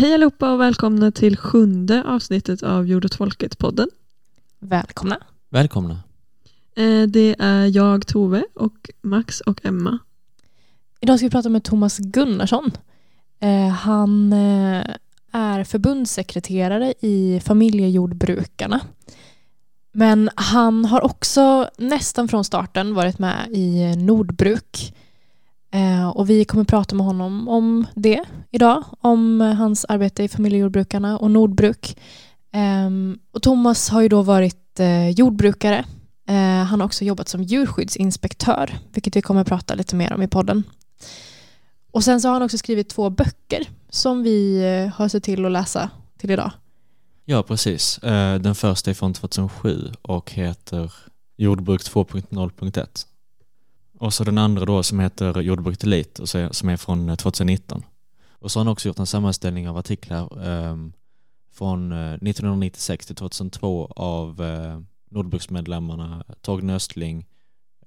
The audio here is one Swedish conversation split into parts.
Hej allihopa och välkomna till sjunde avsnittet av Jord åt folket-podden. Välkomna. Välkomna. Eh, det är jag, Tove, och Max och Emma. Idag ska vi prata med Thomas Gunnarsson. Eh, han eh, är förbundssekreterare i Familjejordbrukarna. Men han har också nästan från starten varit med i Nordbruk. Eh, och vi kommer prata med honom om det idag, om eh, hans arbete i Familjejordbrukarna och Nordbruk. Ehm, och Thomas har ju då varit eh, jordbrukare. Eh, han har också jobbat som djurskyddsinspektör, vilket vi kommer prata lite mer om i podden. Och sen så har han också skrivit två böcker som vi eh, har sett till att läsa till idag. Ja, precis. Eh, den första är från 2007 och heter Jordbruk 2.0.1. Och så den andra då som heter Jordbruk till lit och som är från eh, 2019. Och så har han också gjort en sammanställning av artiklar um, från eh, 1996 till 2002 av uh, Nordbruksmedlemmarna Torgny Östling,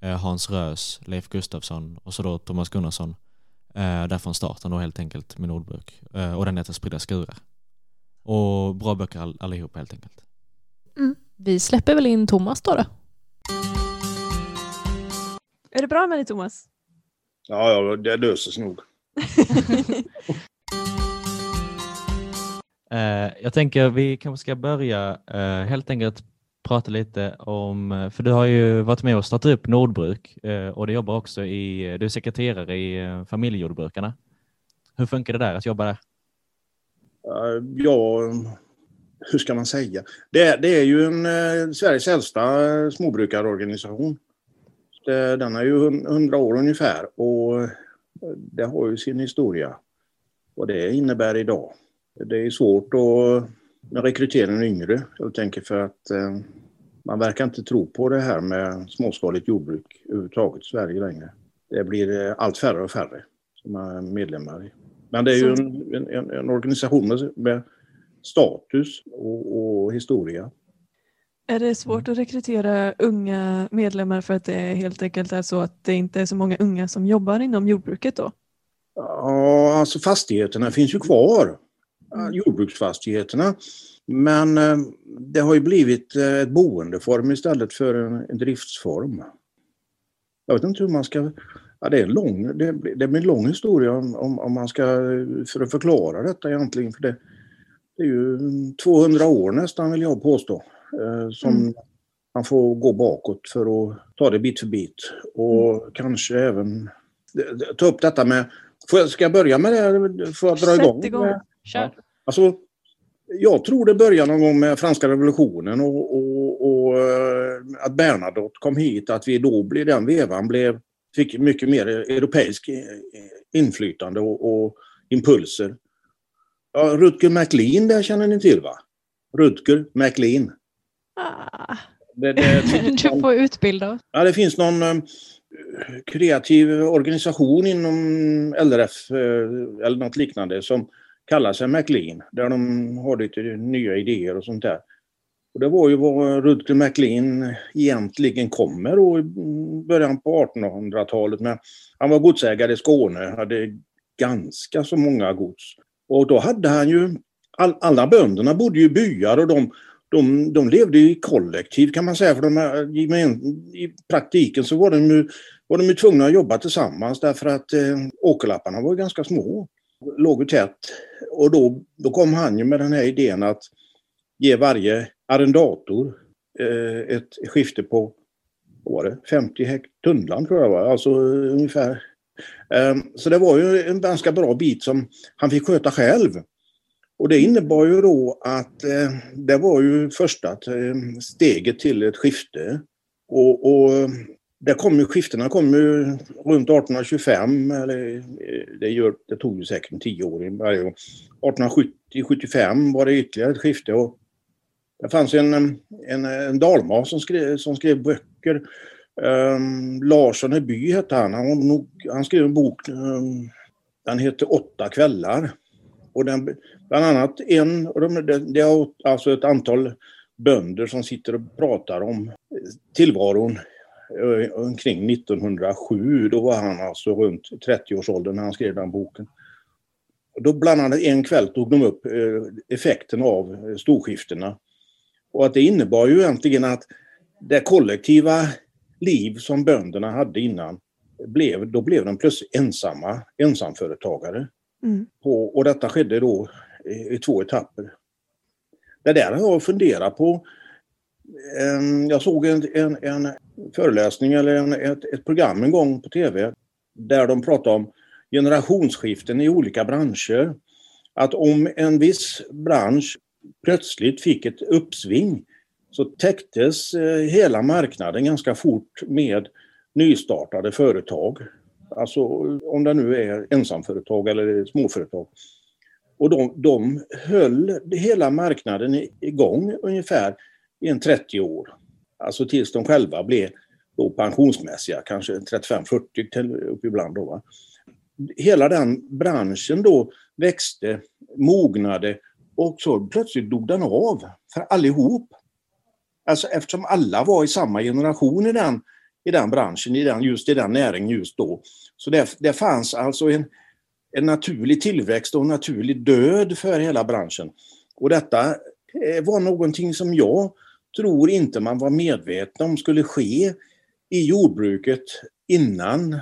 uh, Hans Rös, Leif Gustafsson och så då Thomas Gunnarsson. Uh, där från starten då helt enkelt med Nordbruk. Uh, och den heter Spridda skurar. Och bra böcker all, allihop helt enkelt. Mm. Vi släpper väl in Thomas då. då. Är det bra med dig Thomas? Ja, ja det löser sig nog. uh, jag tänker vi kanske ska börja uh, helt enkelt prata lite om, eh, för du har ju varit med och startat upp Nordbruk och du jobbar också i, du är sekreterare i familjejordbrukarna. Hur funkar det där att jobba där? ja, hur ska man säga? Det, det är ju en Sveriges äldsta småbrukarorganisation. Eh, den är ju 100 år ungefär och det har ju sin historia. Vad det innebär idag. Det är svårt att rekrytera en yngre helt enkelt för att eh, man verkar inte tro på det här med småskaligt jordbruk överhuvudtaget i Sverige längre. Det blir eh, allt färre och färre som är medlemmar i. Men det är ju en, en, en organisation med, med status och, och historia. Är det svårt att rekrytera unga medlemmar för att det helt enkelt är så att det inte är så många unga som jobbar inom jordbruket då? Ja, alltså fastigheterna finns ju kvar. Mm. Jordbruksfastigheterna. Men eh, det har ju blivit eh, ett boendeform istället för en, en driftsform. Jag vet inte hur man ska... Ja, det, är en lång, det, det blir en lång historia om, om, om, man ska för att förklara detta egentligen. För det, det är ju 200 år nästan vill jag påstå. Eh, som mm. man får gå bakåt för att ta det bit för bit. Och mm. kanske även ta upp detta med... Jag, ska jag börja med det? Får jag dra igång? Sätt igång. Kör. Alltså, jag tror det började någon gång med franska revolutionen och, och, och eh, att Bernadotte kom hit, att vi då blev den vevan blev, fick mycket mer europeisk inflytande och, och impulser. Ja, Rutger McLean, det känner ni till va? Rutger McLean. Ah. Det, det, du får utbilda Ja, det finns någon um, kreativ organisation inom LRF uh, eller något liknande som kallar sig McLean. Där de har lite nya idéer och sånt där. Och det var ju vad Rutger McLean egentligen kommer då i början på 1800-talet. Men han var godsägare i Skåne, hade ganska så många gods. Och då hade han ju, all, alla bönderna bodde ju i byar och de de, de levde i kollektiv kan man säga. För de, I praktiken så var de, ju, var de ju tvungna att jobba tillsammans därför att eh, åkerlapparna var ganska små. Låg ju tätt. Och då, då kom han ju med den här idén att ge varje arrendator eh, ett skifte på var det, 50 hektar tunnland tror jag var, alltså eh, ungefär. Eh, så det var ju en ganska bra bit som han fick sköta själv. Och det innebar ju då att eh, det var ju första eh, steget till ett skifte. Och, och där kom ju, skiftena kom ju runt 1825, eller eh, det, gör, det tog ju säkert tio år varje gång. 1870-75 var det ytterligare ett skifte. Och det fanns en, en, en dalmas som skrev, som skrev böcker. Um, Larsson i by hette han. Han, nog, han skrev en bok, um, den hette Åtta kvällar. Och den, bland annat en, det, det är alltså ett antal bönder som sitter och pratar om tillvaron eh, omkring 1907. Då var han alltså runt 30-årsåldern när han skrev den boken. Då bland annat en kväll tog de upp effekten av storskiftena. Och att det innebar ju egentligen att det kollektiva liv som bönderna hade innan, blev, då blev de plötsligt ensamma, ensamföretagare. Mm. På, och detta skedde då i, två etapper. Det där har jag funderat på. Ehm, jag såg en, en, en föreläsning eller en, ett, ett program en gång på tv där de pratade om generationsskiften i olika branscher. Att om en viss bransch plötsligt fick ett uppsving så täcktes eh, hela marknaden ganska fort med nystartade företag. Alltså om det nu är ensamföretag eller småföretag. Och de, de höll hela marknaden igång ungefär i en 30 år. Alltså tills de själva blev då pensionsmässiga, kanske 35-40 upp ibland. Då, va? Hela den branschen då växte, mognade och så plötsligt dog den av för allihop. Alltså eftersom alla var i samma generation i den, i den branschen, i den, just i den näringen just då. Så det, det fanns alltså en, en naturlig tillväxt och en naturlig död för hela branschen. Och detta eh, var någonting som jag tror inte man var medveten om skulle ske i jordbruket innan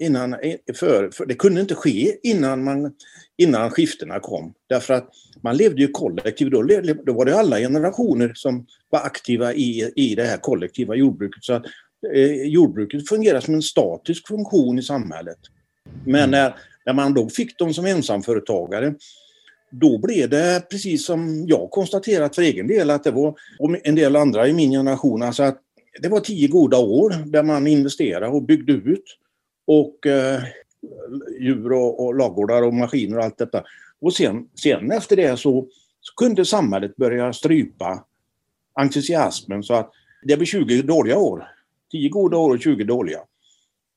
innan, eh, för, för det kunde inte ske innan, man, innan skiftena kom. Därför att man levde ju kollektivt, då, då var det alla generationer som var aktiva i, i det här kollektiva jordbruket. Så att, eh, jordbruket fungerar som en statisk funktion i samhället. Men mm. när, när man då fick dem som ensamföretagare då blev det precis som jag konstaterat för egen del att det var, och en del andra i min generation, alltså att det var tio goda år där man investerade och byggde ut och eh, djur och, och ladugårdar och maskiner och allt detta. Och sen, sen efter det så, så kunde samhället börja strypa entusiasmen så att det blev 20 dåliga år. 10 goda år och 20 dåliga.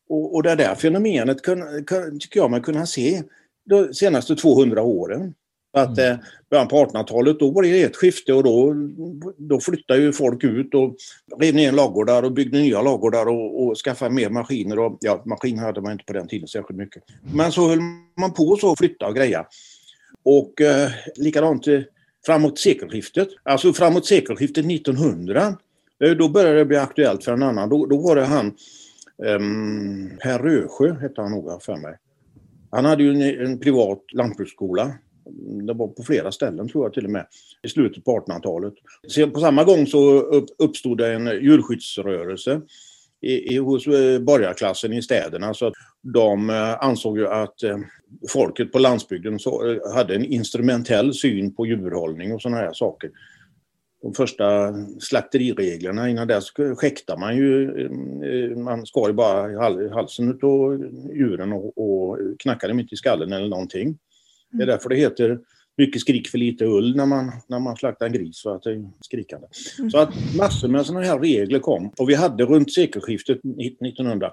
Och, och det där fenomenet kun, kun, tycker jag man kunna se de senaste 200 åren. Att mm. eh, början på 1800-talet då var det ett skifte och då, då flyttade ju folk ut och rev ner ladugårdar och byggde nya ladugårdar och, och skaffade mer maskiner. Och, ja, maskiner hade man inte på den tiden särskilt mycket. Men så höll man på så flytta och greja. Och eh, likadant eh, framåt sekelskiftet. Alltså framåt sekelskiftet 1900 eh, då började det bli aktuellt för en annan. Då, då var det han um, Per Rösjö, hette han nog för mig. Han hade ju en, en privat lantbruksskola det var på flera ställen tror jag till och med, i slutet på 1800-talet. På samma gång så uppstod det en djurskyddsrörelse i, i, hos eh, borgarklassen i städerna. Så att de eh, ansåg ju att eh, folket på landsbygden så, hade en instrumentell syn på djurhållning och sådana här saker. De första slakterireglerna, innan dess skäktade man ju, man skar ju bara halsen av djuren och, och knackade dem inte i skallen eller någonting. Det är därför det heter mycket skrik för lite ull när man, när man slaktar en gris, för att det är skrikande. Mm. Så att massor med sådana här regler kom. Och vi hade runt sekelskiftet 1900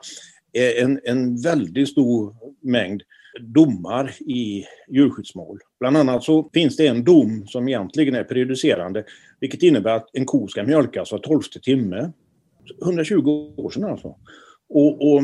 eh, en, en väldigt stor mängd domar i djurskyddsmål. Bland annat så finns det en dom som egentligen är prejudicerande, vilket innebär att en ko ska mjölkas var tolfte timme. 120 år sedan alltså. Och, och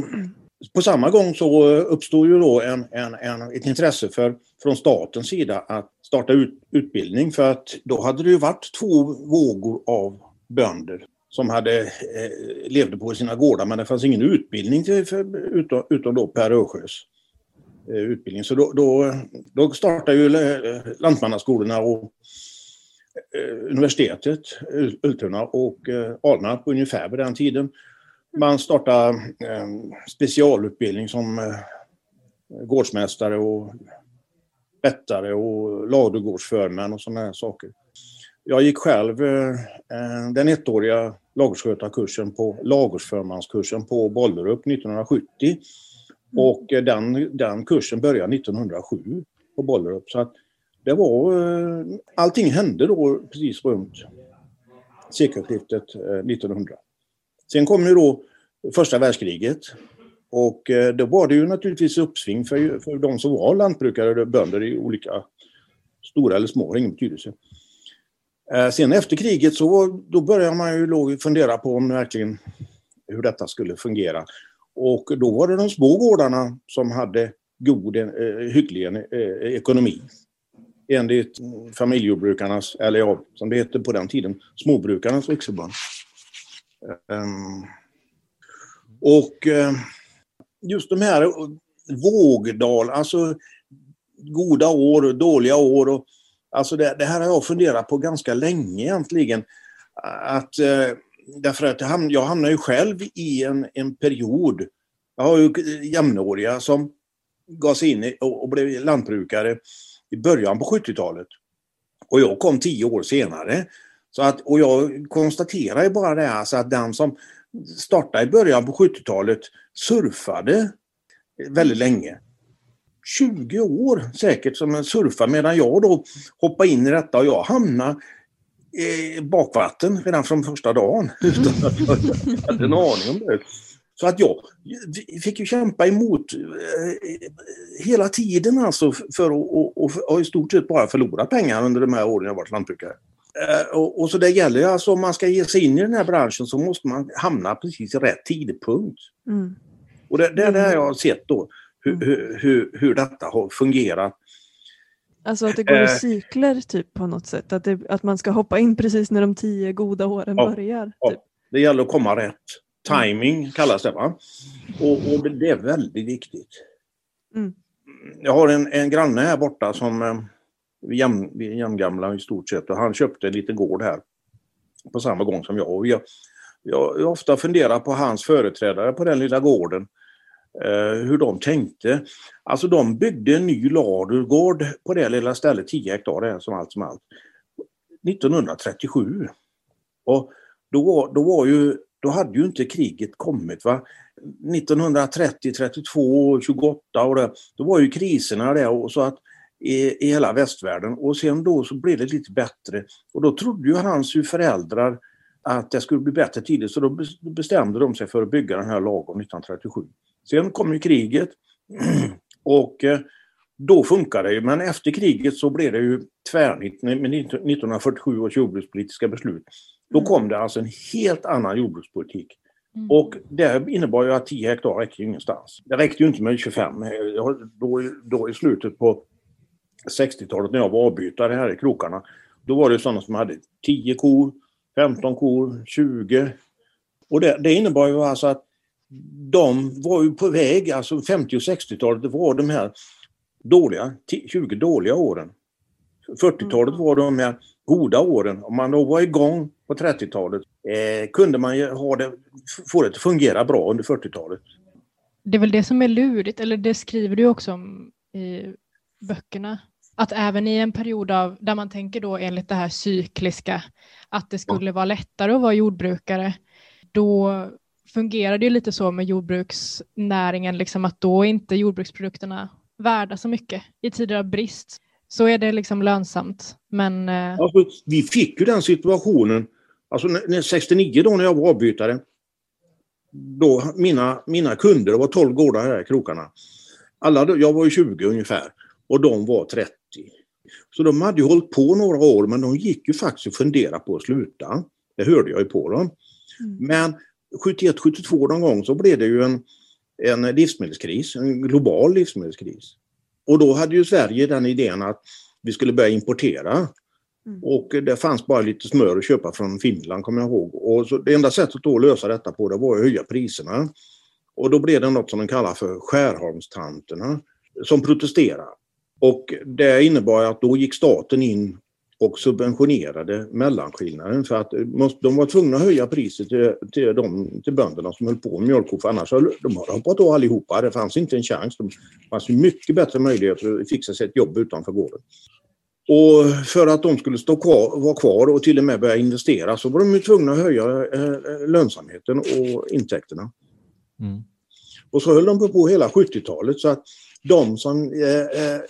på samma gång så uppstod ju då en, en, en, ett intresse för, från statens sida att starta ut, utbildning för att då hade det ju varit två vågor av bönder som hade, eh, levde på sina gårdar men det fanns ingen utbildning till, för, utom, utom då Per Ösjös Eh, utbildning. Så då, då, då startade ju eh, lantmannaskolorna och eh, universitetet, Ultuna och Alnarp ungefär vid den tiden. Man startade specialutbildning som gårdsmästare och bättare och ladugårdsförmän och sådana här saker. Jag gick själv den ettåriga ladugårdsskötarkursen på ladugårdsförmanskursen på Bollerup 1970. Mm. Och eh, den, den kursen började 1907 på Bollerup. Så att det var, eh, allting hände då precis runt sekelskiftet eh, 1900. Sen kom ju då första världskriget och då var det ju naturligtvis uppsving för, för de som var lantbrukare och bönder i olika stora eller små, har ingen betydelse. Sen efter kriget så då började man ju fundera på om verkligen hur detta skulle fungera. Och då var det de små gårdarna som hade god, eh, hygglig eh, ekonomi. Enligt familjejordbrukarnas, eller ja, som det hette på den tiden, småbrukarnas riksförbund. Um, och eh, just de här eh, vågdal, alltså goda år, och dåliga år. Och, alltså det, det, här har jag funderat på ganska länge egentligen. Att, eh, därför att jag hamnar ju själv i en, en period, jag har ju jämnåriga som gav sig in och, och blev lantbrukare i början på 70-talet. Och jag kom tio år senare. Så att, och jag konstaterar ju bara det, alltså att den som startade i början på 70-talet surfade väldigt länge. 20 år säkert som en surfar medan jag då hoppade in i detta och jag hamnade bakvatten redan från första dagen utan att jag hade en aning om det. Så att jag fick ju kämpa emot eh, hela tiden alltså för att och, i stort sett bara förlora pengar under de här åren jag varit lantbrukare. Eh, och, och, så det gäller alltså om man ska ge sig in i den här branschen så måste man hamna precis i rätt tidpunkt. Mm. Och det, det, det har jag sett då, hur, mm. hur, hur, hur detta har fungerat. Alltså att det går i eh. cykler typ på något sätt? Att, det, att man ska hoppa in precis när de tio goda åren ja, börjar? Typ. Ja, det gäller att komma rätt. Timing kallas det va? Och, och det är väldigt viktigt. Mm. Jag har en, en granne här borta som eh, vi är jämngamla i stort sett och han köpte en liten gård här på samma gång som jag. Och jag, jag har ofta funderat på hans företrädare på den lilla gården. Eh, hur de tänkte. Alltså de byggde en ny ladugård på det lilla stället, 10 hektar det som allt som allt. 1937. Och då var, då var ju då hade ju inte kriget kommit. Va? 1930, 32, 28 och det, då var ju kriserna där och så att i, i hela västvärlden och sen då så blev det lite bättre och då trodde ju hans föräldrar att det skulle bli bättre tidigt så då bestämde de sig för att bygga den här lagen 1937. Sen kom ju kriget och eh, då funkade det men efter kriget så blev det ju tvärnit med 1947 års jordbrukspolitiska beslut. Då mm. kom det alltså en helt annan jordbrukspolitik. Mm. Och det innebar ju att 10 hektar räcker ingenstans. Det räckte ju inte med 25. Då, då i slutet på 60-talet när jag var avbytare här i krokarna, då var det sådana som hade 10 kor, 15 kor, 20. Och det, det innebar ju alltså att de var ju på väg, alltså 50 och 60-talet, det var de här dåliga, 20 dåliga åren. 40-talet var de här goda åren. Om man då var igång på 30-talet eh, kunde man ju ha det, få det att fungera bra under 40-talet. Det är väl det som är lurigt, eller det skriver du också om i böckerna. Att även i en period av, där man tänker då enligt det här cykliska, att det skulle vara lättare att vara jordbrukare, då fungerar det ju lite så med jordbruksnäringen, liksom att då är inte jordbruksprodukterna värda så mycket. I tider av brist så är det liksom lönsamt. Men... Alltså, vi fick ju den situationen, alltså när, 69 då när jag var avbytare, då mina, mina kunder, det var 12 gårdar här i krokarna, alla, jag var ju 20 ungefär och de var 30. Så de hade ju hållit på några år men de gick ju faktiskt och funderade på att sluta. Det hörde jag ju på dem. Mm. Men 71-72 någon gång så blev det ju en, en livsmedelskris, en global livsmedelskris. Och då hade ju Sverige den idén att vi skulle börja importera. Mm. Och det fanns bara lite smör att köpa från Finland kommer jag ihåg. Och så det enda sättet att lösa detta på det var att höja priserna. Och då blev det något som de kallar för Skärholmstanterna som protesterade. Och det innebar att då gick staten in och subventionerade mellanskillnaden för att de var tvungna att höja priset till, till, de, till bönderna som höll på med mjölkkor för annars hade de hoppat av allihopa. Det fanns inte en chans. Det fanns mycket bättre möjligheter att fixa sig ett jobb utanför gården. Och för att de skulle stå kvar, vara kvar och till och med börja investera så var de tvungna att höja eh, lönsamheten och intäkterna. Mm. Och så höll de på hela 70-talet så att de som eh, eh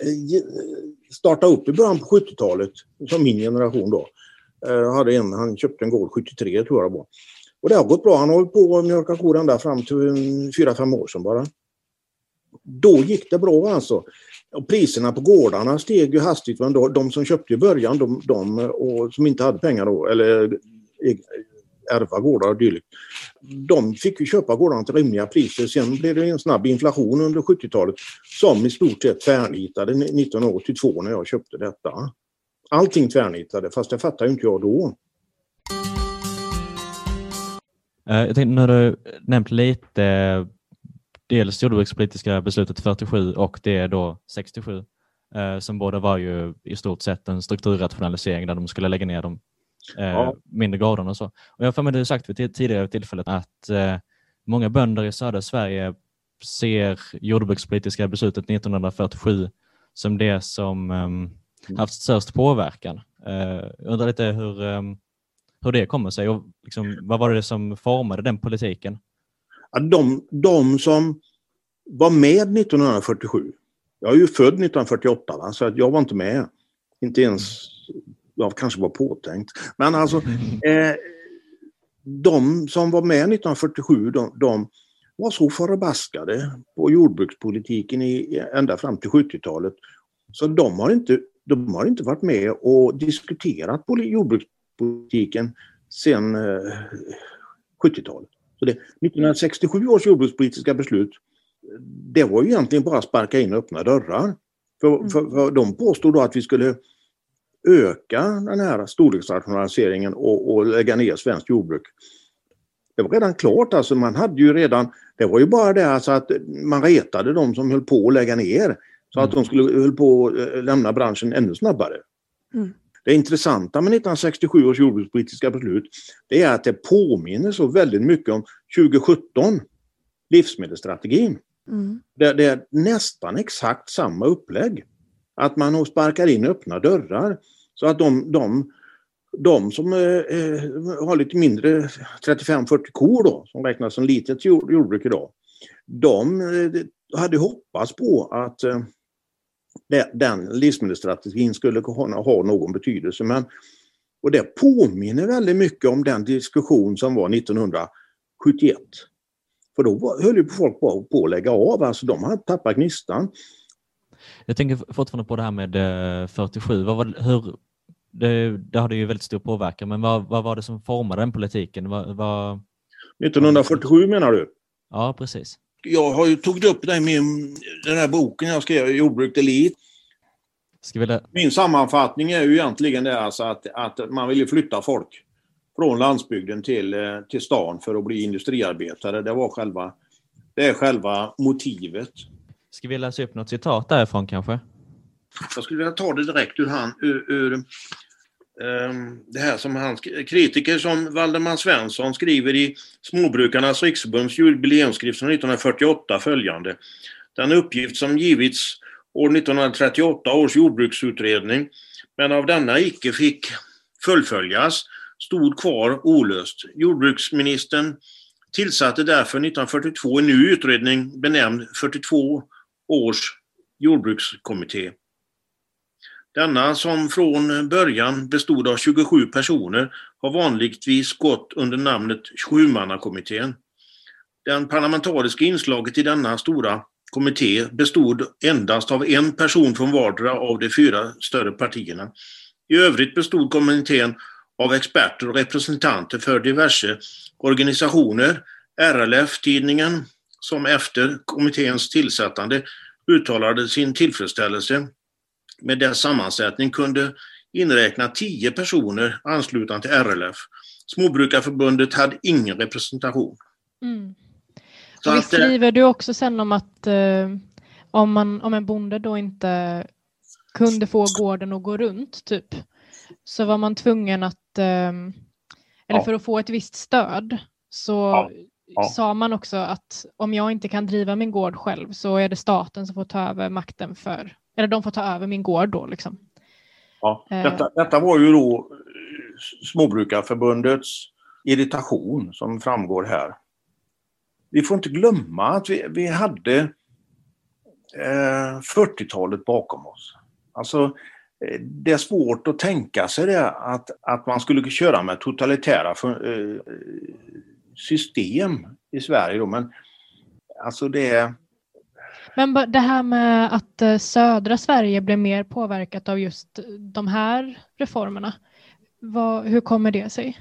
startade upp i början på 70-talet, som min generation då, eh, hade en, han köpte en gård 73 tror jag det var. Och det har gått bra. Han har hållit på och mjölkat kor ända fram till 4-5 år sedan bara. Då gick det bra alltså. Och priserna på gårdarna steg ju hastigt. Men då, de som köpte i början, de, de och som inte hade pengar då, eller ärva gårdar och dylikt. De fick ju köpa gårdarna till rimliga priser. Sen blev det en snabb inflation under 70-talet som i stort sett tvärnitade 1982 när jag köpte detta. Allting tvärnitade, fast det fattade inte jag då. Eh, jag tänkte, när du nämnt lite dels jordbrukspolitiska beslutet 47 och det då 67 eh, som båda var ju i stort sett en strukturrationalisering där de skulle lägga ner de eh, ja. mindre gårdarna och så. Och jag har för mig det sagt vid tidigare tillfället att eh, många bönder i södra Sverige ser jordbrukspolitiska beslutet 1947 som det som um, haft störst påverkan. Uh, undrar lite hur, um, hur det kommer sig och liksom, vad var det som formade den politiken? de, de som var med 1947, jag är ju född 1948 va? så jag var inte med. Inte ens, jag kanske var påtänkt. Men alltså, eh, de som var med 1947, de, de var så förbaskade på jordbrukspolitiken i, ända fram till 70-talet. Så de har, inte, de har inte varit med och diskuterat jordbrukspolitiken sedan eh, 70-talet. Så det, 1967 års jordbrukspolitiska beslut, det var ju egentligen bara att sparka in öppna dörrar. För, mm. för, för de påstod då att vi skulle öka den här storleksrationaliseringen och, och lägga ner svenskt jordbruk. Det var redan klart, alltså man hade ju redan, det var ju bara det alltså att man retade de som höll på att lägga ner. Så att mm. de skulle höll på att eh, lämna branschen ännu snabbare. Mm. Det intressanta med 1967 års jordbrukspolitiska beslut det är att det påminner så väldigt mycket om 2017, livsmedelsstrategin. Mm. Det, det, är nästan exakt samma upplägg. Att man sparkar in öppna dörrar så att de, de, de som eh, eh har lite mindre, 35-40 kor då, som räknas som litet jordbruk idag, de eh, hade hoppats på att eh, den livsmedelsstrategin skulle kunna ha någon betydelse. Men, och det påminner väldigt mycket om den diskussion som var 1971. För då höll ju folk på att lägga av, alltså de hade tappat gnistan. Jag tänker fortfarande på det här med 47. Eh, vad var, hur, det, det hade ju väldigt stor påverkan, men vad, vad var det som formade den politiken? Vad, vad... 1947 menar du? Ja, precis jag har ju tagit upp det i min, den här boken jag skrev, Jordbruk Elit. Vilja... Min sammanfattning är ju egentligen det alltså att, att man vill flytta folk från landsbygden till, eh, till stan för att bli industriarbetare. Det var själva, det är själva motivet. Ska vi läsa upp något citat därifrån kanske? Jag skulle vilja ta det direkt ur, han, ur, ur um, det här som hans kritiker som Valdemar Svensson skriver i Småbrukarnas riksförbunds jubileumsskrift från 1948 följande. Den uppgift som givits år 1938 års jordbruksutredning men av denna icke fick fullföljas stod kvar olöst. Jordbruksministern tillsatte därför 1942 en ny utredning benämnd 42 års jordbrukskommitté. Denna som från början bestod av 27 personer har vanligtvis gått under namnet Sjumannakommittén. Den parlamentariska inslaget i denna stora kommitté bestod endast av en person från vardera av de fyra större partierna. I övrigt bestod kommittén av experter och representanter för diverse organisationer, RLF-tidningen, som efter kommitténs tillsättande uttalade sin tillfredsställelse med dess sammansättning kunde inräkna tio personer anslutna till RLF. Småbrukarförbundet hade ingen representation. Mm. Och vi skriver du också sen om att eh, om, man, om en bonde då inte kunde få gården att gå runt, typ, så var man tvungen att, eh, eller ja. för att få ett visst stöd, så ja. Ja. sa man också att om jag inte kan driva min gård själv så är det staten som får ta över makten för eller de får ta över min gård då liksom. Ja, eh. detta, detta var ju då Småbrukarförbundets irritation som framgår här. Vi får inte glömma att vi, vi hade eh, 40-talet bakom oss. Alltså, eh, det är svårt att tänka sig det, att, att man skulle köra med totalitära för, eh, system i Sverige. Då, men alltså det, men det här med att eh, södra Sverige blev mer påverkat av just de här reformerna, vad, hur kommer det sig?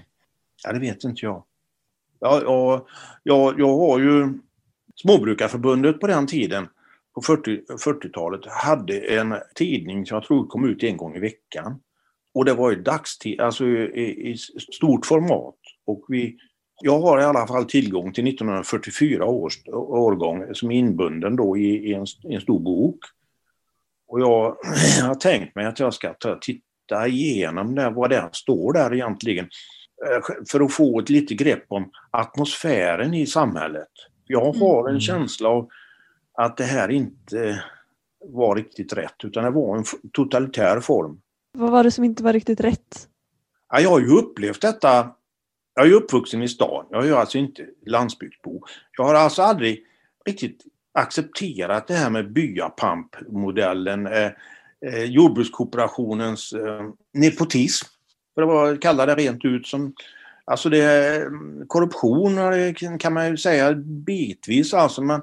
Ja, det vet inte jag. Ja, ja, jag, jag har ju Småbrukarförbundet på den tiden, på 40, 40-talet, hade en tidning som jag tror kom ut en gång i veckan. Och det var ju dagstid, alltså i, i stort format. Och vi, jag har i alla fall tillgång till 1944 års årgång som är inbunden då i, i, en, i en stor bok. Och jag har tänkt mig att jag ska ta, titta igenom det, vad det står där egentligen. Eh, för att få ett litet grepp om atmosfären i samhället. Jag har en mm. känsla av att det här inte var riktigt rätt utan det var en totalitär form. Vad var det som inte var riktigt rätt? Ja, jag har ju upplevt detta. Jag är uppvuxen i stan. Jag är alltså inte landsbygdsbo. Jag har alltså aldrig riktigt accepterat det här med byapampmodellen, eh, eh, jordbrukskooperationens eh, nepotism. För att kalla det rent ut som Alltså det eh, korruption kan man ju säga bitvis alltså men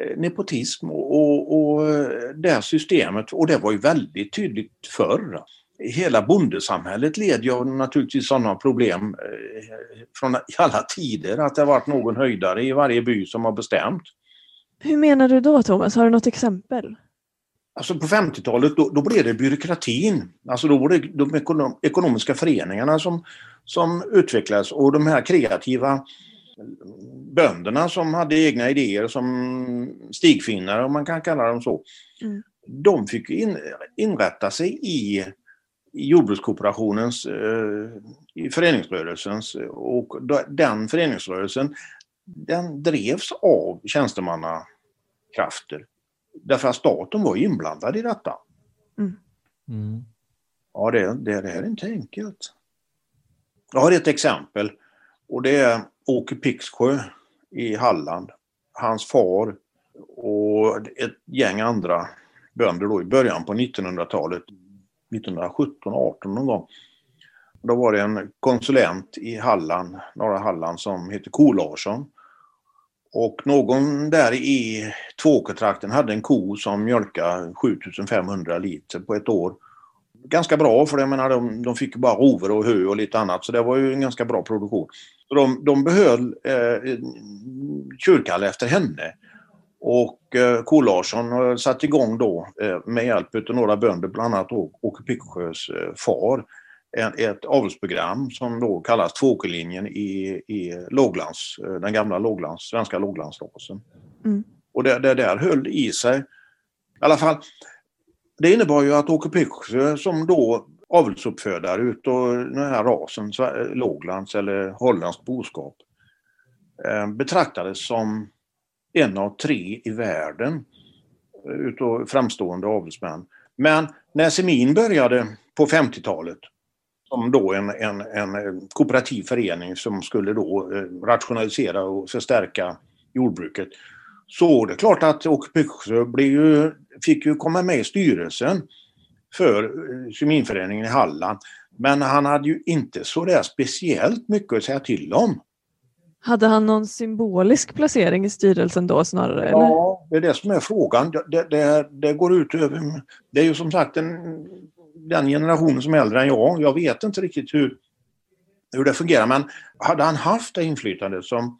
eh, nepotism och, och, och eh, det systemet och det var ju väldigt tydligt förr. Alltså. Hela bondesamhället led ju naturligtvis sådana problem eh, från alla tider att det har varit någon höjdare i varje by som har bestämt. Hur menar du då Thomas? Har du något exempel? Alltså på 50-talet då, då, blev det byråkratin. Alltså då var det de ekonom, ekonomiska föreningarna som, som utvecklades och de här kreativa bönderna som hade egna idéer som stigfinnare om man kan kalla dem så. Mm. De fick in, inrätta sig i, i jordbrukskooperationens, eh, i föreningsrörelsens och den föreningsrörelsen den drevs av tjänstemannakrafter. Därför att staten var inblandad i detta. Mm. Mm. Ja, det, det, det här är inte enkelt. Jag har ett exempel och det är Åke Pixsjö i Halland. Hans far och ett gäng andra bönder då i början på 1900-talet, 1917-18 någon gång. Då var det en konsulent i Halland, norra Halland, som hette Ko Larsson. Och någon där i Tvååkertrakten hade en ko som mjölkade 7500 liter på ett år. Ganska bra för jag menar, de, de fick bara rover och hö och lite annat så det var ju en ganska bra produktion. De, de behöll eh, kyrkall efter henne. Och eh, Ko Larsson satte igång då eh, med hjälp av några bönder, bland annat Åke Picksjös eh, far, ett avelsprogram som då kallas Tvååkerlinjen i, i låglands, eh, den gamla låglands, svenska låglandsrasen. Mm. Och det, det där höll i sig. I alla fall, det innebar ju att Åke Pixsjö som då avelsuppfödare utav den här rasen, låglands eller holländsk boskap, eh, betraktades som en av tre i världen eh, utav framstående avelsmän. Men när Semin började på 50-talet som då en, en, en eh, kooperativ förening som skulle då eh, rationalisera och förstärka jordbruket. Så det är klart att Åke ju fick ju komma med i styrelsen för seminföreningen i Halland. Men han hade ju inte så där speciellt mycket att säga till om. Hade han någon symbolisk placering i styrelsen då snarare? Ja, det är det som är frågan. Det, det, det går ut över... Det är ju som sagt en den generationen som är äldre än jag. Jag vet inte riktigt hur, hur det fungerar men hade han haft det inflytande som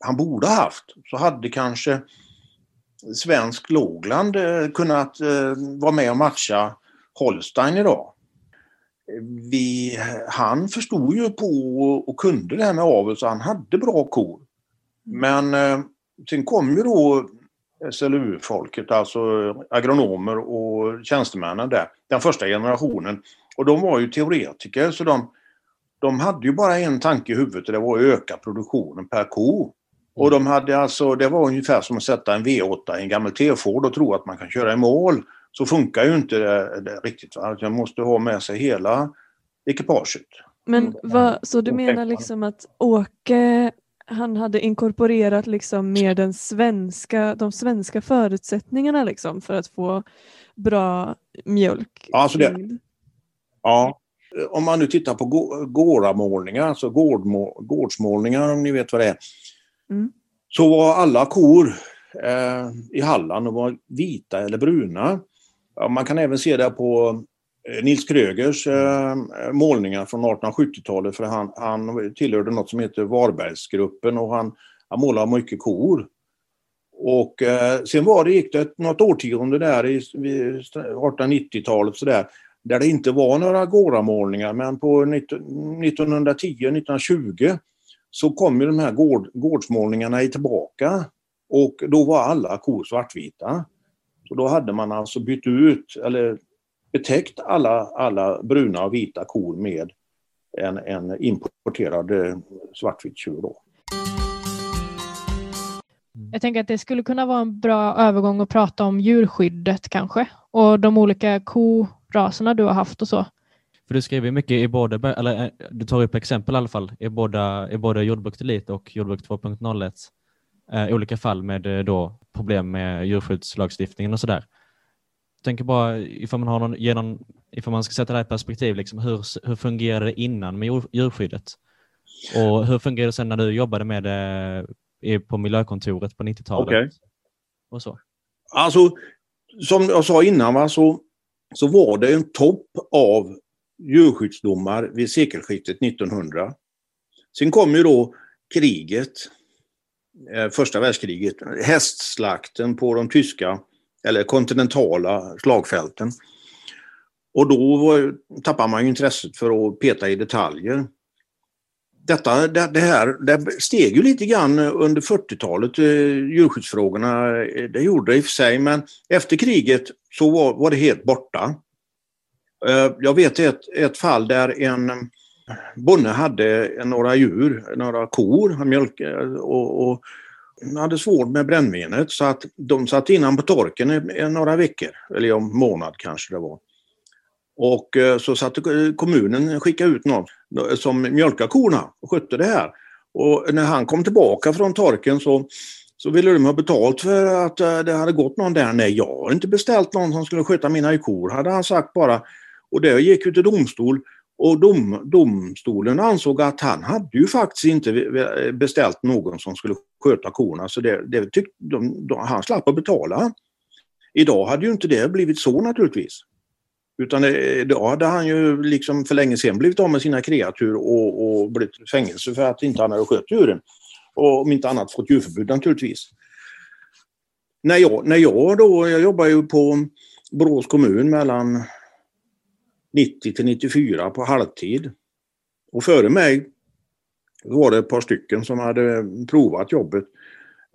han borde haft så hade kanske svensk lågland eh, kunnat eh, vara med och matcha Holstein idag. Vi, han förstod ju på och kunde det här med avel så han hade bra kor. Men eh, sen kom ju då SLU-folket, alltså agronomer och tjänstemännen där, den första generationen. Och de var ju teoretiker så de, de hade ju bara en tanke i huvudet och det var att öka produktionen per ko. Och de hade alltså, det var ungefär som att sätta en V8 i en gammal T-Ford och tro att man kan köra i mål. Så funkar ju inte det, det riktigt. Va? Man måste ha med sig hela ekipaget. Men vad, så du menar liksom att Åke han hade inkorporerat liksom mer den svenska, de svenska förutsättningarna liksom för att få bra mjölk. Ja, alltså det, ja. om man nu tittar på gårdamålningar, alltså gårdmå, gårdsmålningar om ni vet vad det är. Mm. Så var alla kor eh, i Halland de var vita eller bruna. Ja, man kan även se det på eh, Nils Krögers eh, målningar från 1870-talet för han, han tillhörde något som heter Varbergsgruppen och han, han målade mycket kor. Och eh, sen var det, gick det något årtionde där i 1890-talet sådär där det inte var några gårdamålningar men på 1910-1920 så kom ju de här gård, gårdsmålningarna tillbaka och då var alla kor svartvita. Så då hade man alltså bytt ut eller betäckt alla, alla bruna och vita kor med en, en importerad eh, svartvit tjur. Då. Jag tänker att det skulle kunna vara en bra övergång att prata om djurskyddet kanske och de olika koraserna du har haft och så. För du skriver mycket i både, eller eh, du tar upp exempel i alla fall, i båda, i både jordbruk Elite och jordbruk 2.01. Eh, olika fall med eh, då problem med djurskyddslagstiftningen och sådär. Jag tänker bara ifall man, har någon, genom, ifall man ska sätta det här i perspektiv, liksom, hur, hur fungerade det innan med djurskyddet? Och hur fungerade det sen när du jobbade med det på miljökontoret på 90-talet? Okay. Och så. Alltså, som jag sa innan, va, så, så var det en topp av djurskyddsdomar vid sekelskiftet 1900. Sen kom ju då kriget, eh, Eh, första världskriget, hästslakten på de tyska eller kontinentala slagfälten. Och då var, tappade man intresset för att peta i detaljer. Detta, det, det här det steg ju lite grann under 40-talet, eh, djurskyddsfrågorna. Eh, det gjorde det i och för sig, men efter kriget så var, var det helt borta. Eh, jag vet ett, ett fall där en Bonne hade några djur, några kor, han mjölkade och, och hade svårt med brännvinet så att de satt innan på torken i, några veckor, eller en månad kanske det var. Och eh, så satte kommunen skickade ut någon som mjölkade korna och skötte det här. Och när han kom tillbaka från torken så, så ville de ha betalt för att eh, det hade gått någon där. Nej, jag har inte beställt någon som skulle sköta mina kor, hade han sagt bara. Och det gick ju till domstol och dom, domstolen ansåg att han hade ju faktiskt inte beställt någon som skulle sköta korna så det, det tyck, de, de, han slapp att betala. Idag hade ju inte det blivit så naturligtvis. Utan idag då hade han ju liksom för länge sedan blivit av med sina kreatur och, och blivit fängelse för att inte han hade skött djuren. Och om inte annat fått djurförbud naturligtvis. När jag, när jag då, jag jobbar ju på Borås kommun mellan 90 till 94 på halvtid. Och före mig var det ett par stycken som hade provat jobbet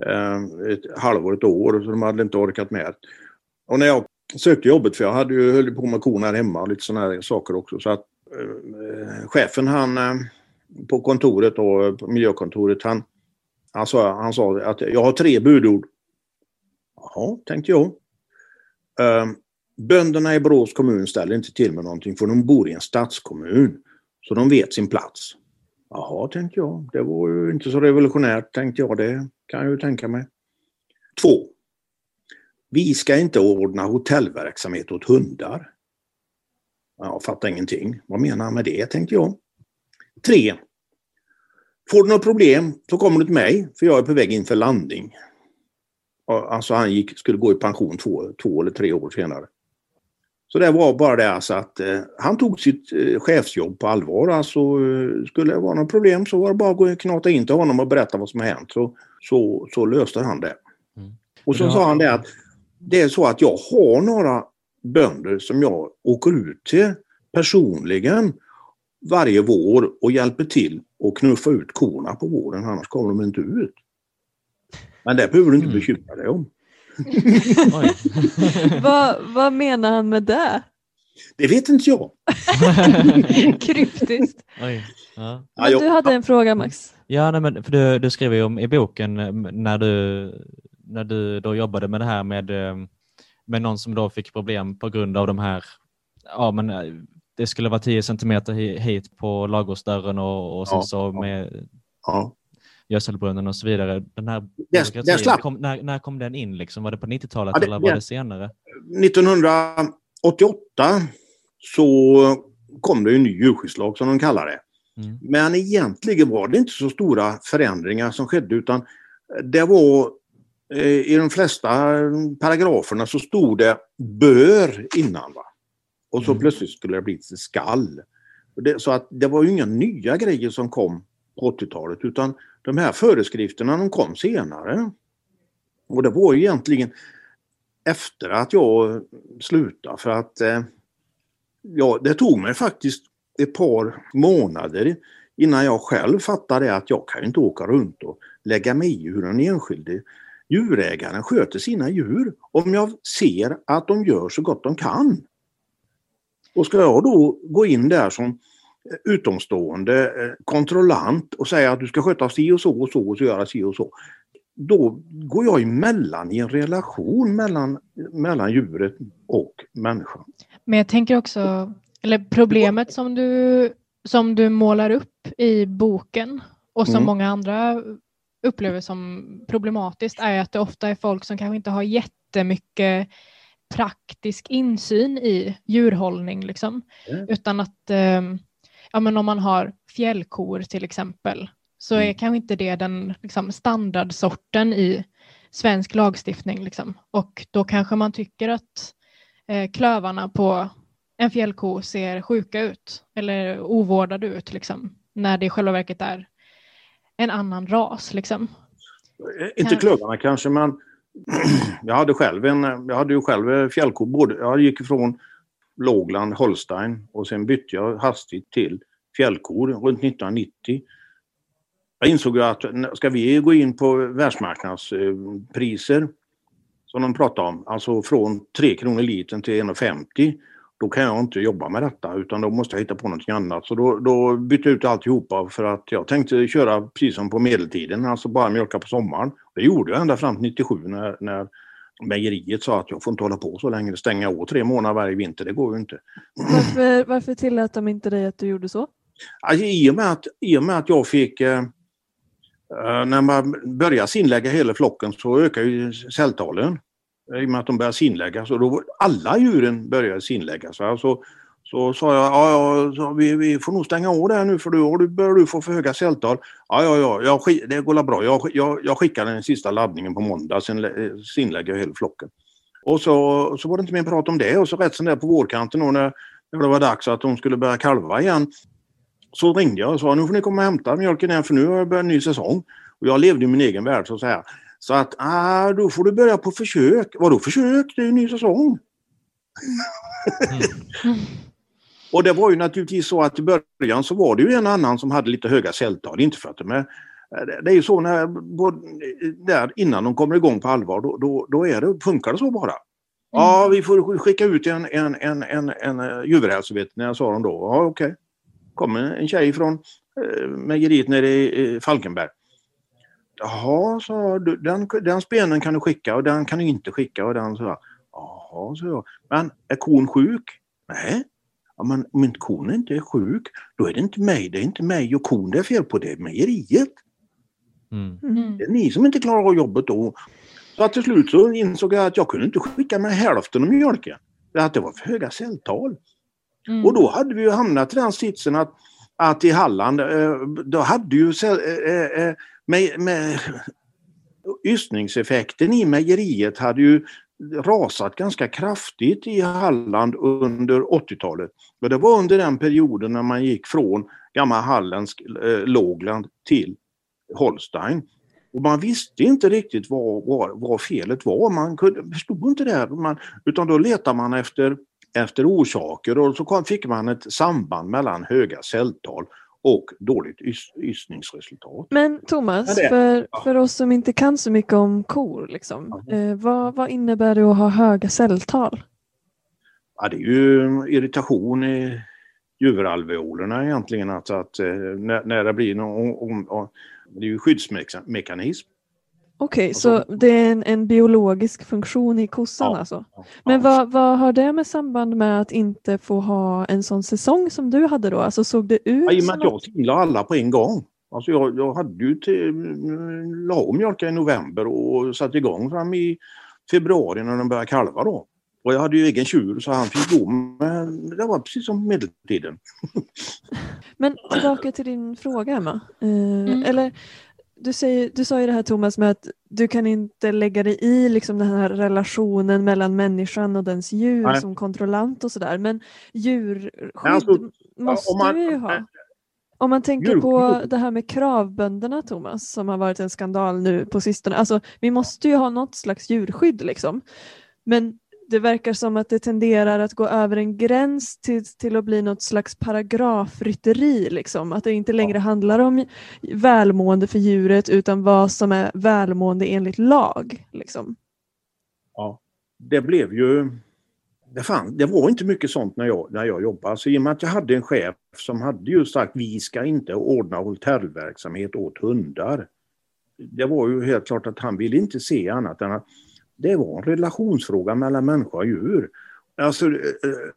eh, ett halvår, ett år, så de hade inte orkat med. Och när jag sökte jobbet, för jag hade ju höll på med korna hemma och lite sådana här saker också, så att eh, chefen han eh, på kontoret och på miljökontoret, han, han, sa, han sa att jag har tre budord. Jaha, tänkte jag. Eh, Bönderna i Borås kommun ställer inte till med någonting för de bor i en stadskommun. Så de vet sin plats. Jaha, tänkte jag. Det var ju inte så revolutionärt, tänkte jag. Det kan jag ju tänka mig. Två. Vi ska inte ordna hotellverksamhet åt hundar. Jag fattar ingenting. Vad menar han med det, tänkte jag. Tre. Får du något problem så kommer du till mig, för jag är på väg in för landning. Alltså han gick, skulle gå i pension två, två eller tre år senare. Så det var bara det alltså att eh, han tog sitt eh, chefsjobb på allvar. Alltså, eh, skulle det vara något problem så var det bara att knata in till honom och berätta vad som har hänt. Så, så, så löste han det. Mm. Och så sa han det att det är så att jag har några bönder som jag åker ut till personligen varje vår och hjälper till att knuffa ut korna på våren, annars kommer de inte ut. Men det behöver du inte mm. bekymra dig om. vad, vad menar han med det? Det vet inte jag. Kryptiskt. Ja. Men du hade en fråga Max. Ja, nej, men för du, du skriver ju om i boken eh, när du, när du då jobbade med det här med, eh, med någon som då fick problem på grund av de här, ja men eh, det skulle vara 10 centimeter hit på lagårdsdörren och, och sen ja, så med ja gödselbrunnen och så vidare. Den här det, kom, när, när kom den in? Liksom? Var det på 90-talet ja, eller var det senare? 1988 så kom det en ny djurskyddslag som de kallar det. Mm. Men egentligen var det inte så stora förändringar som skedde utan det var eh, i de flesta paragraferna så stod det bör innan. Va? Och så Mm. plötsligt skulle det bli skall. Det, så att det var ju inga nya grejer som kom på 80-talet utan de här föreskrifterna de kom senare. Och det var ju egentligen efter att jag slutade för att eh, ja, det tog mig faktiskt ett par månader innan jag själv fattade att jag kan inte åka runt och lägga mig i hur den enskilde djurägaren sköter sina djur om jag ser att de gör så gott de kan. Och ska jag då gå in där som utomstående eh, kontrollant och säga att du ska sköta si och så och så och så göra si och så. Då går jag emellan i en relation mellan, mellan djuret och människan. Men jag tänker också, eller problemet som du, som du målar upp i boken och som Mm. många andra upplever som problematiskt är att det ofta är folk som kanske inte har jättemycket praktisk insyn i djurhållning liksom. Mm. Utan att eh, ja, men om man har fjällkor till exempel så är Mm. kanske inte det den liksom, standardsorten i svensk lagstiftning. Liksom. Och då kanske man tycker att eh, klövarna på en fjällko ser sjuka ut eller ovårdade ut liksom, när det i själva verket är en annan ras. Liksom. Eh, Inte Ja. klubbarna kanske men jag hade själv en, jag hade ju själv fjällko, både, jag gick ifrån lågland, Holstein och sen bytte jag hastigt till fjällkor runt 1990. Jag insåg ju att ska vi gå in på världsmarknadspriser som de pratar om, alltså från 3 kronor litern till 1,50 då kan jag inte jobba med detta utan då måste jag hitta på någonting annat. Så då, då bytte jag ut alltihopa för att jag tänkte köra precis som på medeltiden, alltså bara mjölka på sommaren. Det gjorde jag ända fram till 97 när, när mejeriet sa att jag får inte hålla på så länge, stänga av tre månader varje vinter, det går ju inte. Varför, varför tillät de inte dig att du gjorde så? Alltså, i, och med att, I och med att jag fick, eh, eh, när man börjar sinlägga hela flocken så ökar ju celltalen. I och med att de börjar sinlägga. Så då, alla djuren börjar sinlägga. Så, alltså, så sa jag, ja, ja så vi, vi får nog stänga av det här nu för då du börjar du få för höga celltal. Ja, ja, ja, jag, det går bra. Jag, jag, jag skickar den sista laddningen på måndag, sen lä- sinlägger jag hela flocken. Och så, så var det inte mer prat om det och så rätt sen där på vårkanten då när, när det var dags att de skulle börja kalva igen så ringde jag och sa nu får ni komma och hämta mjölken igen för nu har jag börjat en ny säsong. Och jag levde i min egen värld så att säga. Så att ah, då får du börja på försök. Vadå försök? Det är ju en ny säsong. Och det var ju naturligtvis så att i början så var det ju en annan som hade lite höga celltal. Inte för att de är, det är ju så när, där innan de kommer igång på allvar, då, då, då är det, funkar det så bara. Ja, vi får skicka ut en, en, en, en, en eh, djurhälsoveterinär, sa de då. Ja, okej. kom en, en tjej från eh, mejeriet nere i, i Falkenberg. Jaha, sa du, den, den spenen kan du skicka och den kan du inte skicka. Och den så Jaha, sa jag. Men är kon sjuk? Nej. Ja, men om inte kon inte är sjuk, då är det inte mig. Det är inte mig och kon det är fel på, det är mejeriet. Mm. Mm. Det är ni som inte klarar av jobbet då. Så att till slut så insåg jag att jag kunde inte skicka med hälften av mjölken. För Att det var för höga celltal. Mm. Och då hade vi ju hamnat i den sitsen att, att i Halland, eh, då hade ju cell, eh, eh, med, med, ystningseffekten i mejeriet hade ju rasat ganska kraftigt i Halland under 80-talet. Det var under den perioden när man gick från gammal halländsk eh, lågland till Holstein. Och man visste inte riktigt vad, vad, vad felet var. Man kunde, förstod inte det. Man, utan då letade man efter, efter orsaker och så kom, fick man ett samband mellan höga celltal och dåligt ys, ystningsresultat. Men Thomas, Ja, för, för oss som inte kan så mycket om kor, liksom, eh, vad, vad innebär det att ha höga celltal? Ja, det är ju irritation i djuralveolerna egentligen. Alltså att, eh, när, när det blir någon, om, om, det är ju skyddsmekanism. Okej, Och så så- det är en, en biologisk funktion i kossan Ja. alltså? Ja. Men vad, vad har det med samband med att inte få ha en sån säsong som du hade då? Alltså såg det ut Ja, I och med att jag timlade alla på en gång. Alltså jag, jag hade ju till, la om mjölka i november och satte igång fram i februari när de började kalva då. Och jag hade ju egen tjur så han fick gå med, det var precis som medeltiden. Men tillbaka till din fråga Emma. Eh, Mm. Eller du, säger, du sa ju det här Thomas med att du kan inte lägga dig i liksom den här relationen mellan människan och dens djur Nej. som kontrollant och sådär. Men djurskydd alltså, måste man, vi ju ha. Om man tänker djur, på det här med kravbönderna Thomas som har varit en skandal nu på sistone. Alltså, vi måste ju ha något slags djurskydd liksom. Men det verkar som att det tenderar att gå över en gräns till, till att bli något slags paragrafrytteri. Liksom. Att det inte längre handlar om välmående för djuret utan vad som är välmående enligt lag. Liksom. Ja, det blev ju... Det, fan, det var inte mycket sånt när jag, när jag jobbade. Alltså, I och med att jag hade en chef som hade ju sagt vi ska inte ordna hotellverksamhet åt hundar. Det var ju helt klart att han ville inte se annat än att det var en relationsfråga mellan människa och djur. Alltså eh,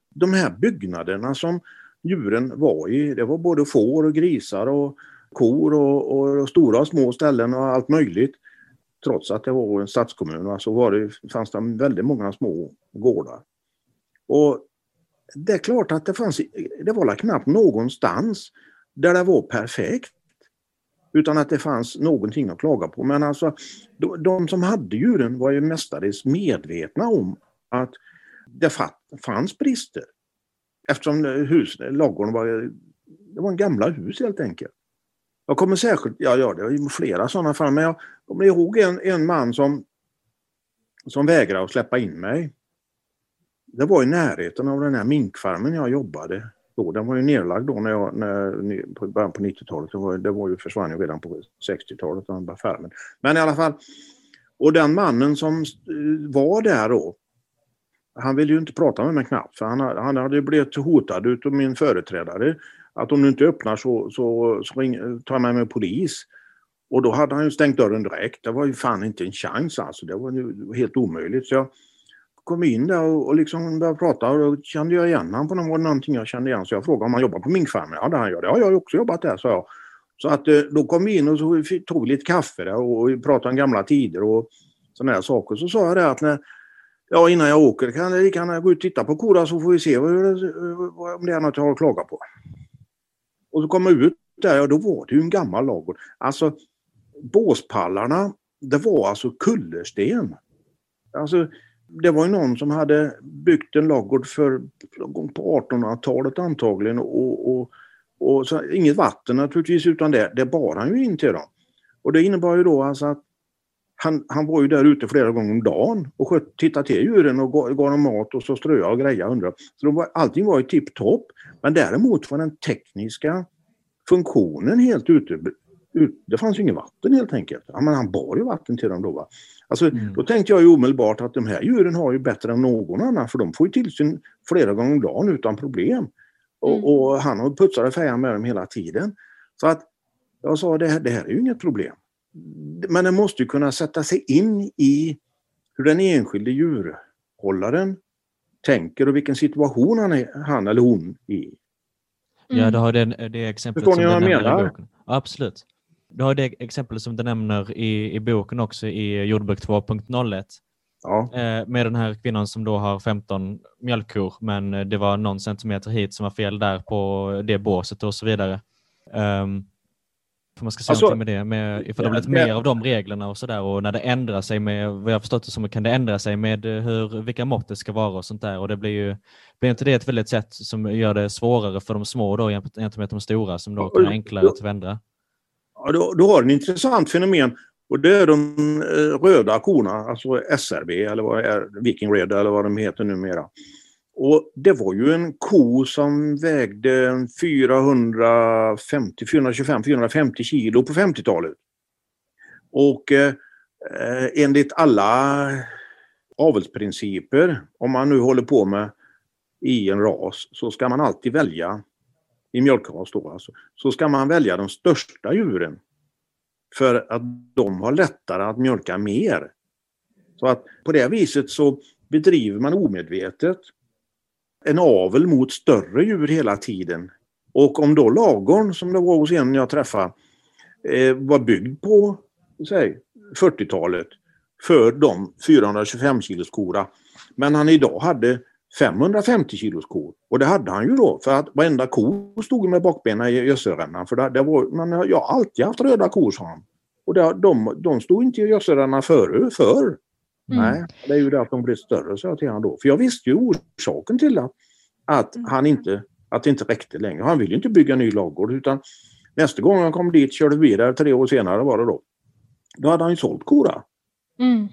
de här byggnaderna som djuren var i, det var både får och grisar och kor och, och stora och små ställen och allt möjligt. Trots att det var en stadskommun så var det, fanns det väldigt många små gårdar. Och det är klart att det fanns, det var knappt någonstans där det var perfekt. Utan att det fanns någonting att klaga på. Men alltså, de, de som hade djuren var ju mestadels medvetna om att det fanns brister. Eftersom hus, ladugården var, det var en gamla hus helt enkelt. Jag kommer särskilt, ja, ja det var flera sådana fall, men jag kommer ihåg en, en man som, som vägrade att släppa in mig. Det var i närheten av den här minkfarmen jag jobbade då. Den var ju nedlagd då när jag, när, på början på 90-talet. Det var, det var ju, försvann ju redan på 60-talet, den affären. Men i alla fall. Och den mannen som eh, var där då. Han ville ju inte prata med mig knappt. För han, han hade blivit hotad utav min företrädare. Att om du inte öppnar så, så, så ring, tar jag med mig polis. Och då hade han ju stängt dörren direkt. Det var ju fan inte en chans alltså. Det var ju helt omöjligt. Så jag, kom in där och, och liksom började prata och då kände jag igen honom på någon, någonting jag kände igen. Så jag frågade om han jobbar på minkfarmen. Ja, det han gör. Det har jag också jobbat där, sa jag. Så att eh, då kom vi in och så tog vi lite kaffe där och pratade om gamla tider och sådana här saker. Så sa jag det att när, ja, innan jag åker kan jag lika gärna gå ut och titta på korna så får vi se om det är något jag har att klaga på. Och så kom jag ut där och då var det ju en gammal ladugård. Alltså båspallarna, det var alltså kullersten. Alltså det var ju någon som hade byggt en ladugård för på 1800-talet antagligen och, och, och så, inget vatten naturligtvis utan det, det bar han ju in till dem. Och det innebar ju då alltså att han, han var ju där ute flera gånger om dagen och sköt, tittade till djuren och gav, gav dem mat och så ströade och grejade under. Så var, allting var ju tipptopp. Men däremot var den tekniska funktionen helt ute. Ut, det fanns ju inget vatten helt enkelt. Ja, men han bar ju vatten till dem då. Va? Alltså, mm. Då tänkte jag ju omedelbart att de här djuren har ju bättre än någon annan för de får ju tillsyn flera gånger om dagen utan problem. Och, mm. och han har putsat och färgat med dem hela tiden. Så att jag sa det här, det här är ju inget problem. Men den måste ju kunna sätta sig in i hur den enskilde djurhållaren tänker och vilken situation han, är, han eller hon är i. Ja, du har det, det exemplet Förstår ni vad jag menar? Absolut. Du har det exempel som du nämner i, i boken också i Jordbruk 2.01. Ja. Eh, med den här kvinnan som då har 15 mjölkkor men det var någon centimeter hit som var fel där på det båset och så vidare. Um, för man ska säga alltså, någonting med det, med, ifall det blivit mer av de reglerna och sådär och när det ändrar sig med, vad jag förstått det som, kan det ändra sig med hur, vilka mått det ska vara och sånt där och det blir ju, blir inte det ett väldigt sätt som gör det svårare för de små då jämfört med de stora som då kan enklare att ändra? Du, du har en intressant fenomen och det är de eh, röda korna, alltså SRB eller vad är Viking Red eller vad de heter numera. Och det var ju en ko som vägde 450, 425, 450 kilo på 50-talet. Och eh, eh, enligt alla avelsprinciper, om man nu håller på med i en ras, så ska man alltid välja i mjölkras då alltså, så ska man välja de största djuren. För att de har lättare att mjölka mer. Så att på det viset så bedriver man omedvetet en avel mot större djur hela tiden. Och om då lagorn, som det var hos en jag träffade, eh, var byggd på 40-talet för de 425 kilos kora. Men han idag hade 550 kilos kor. Och det hade han ju då för att varenda ko stod med bakbenen i gödselrännan. För det, det var, men jag har alltid haft röda kor, sa han. Och det, de, de stod inte gödselränna före förr. Mm. Nej, det är ju det att de blev större, sa jag till honom då. För jag visste ju orsaken till att, att mm. han inte, att det inte räckte längre. Han ville inte bygga ny ladugård utan nästa gång han kom dit, körde vidare tre år senare var det då. Då hade han ju sålt kora. Mm.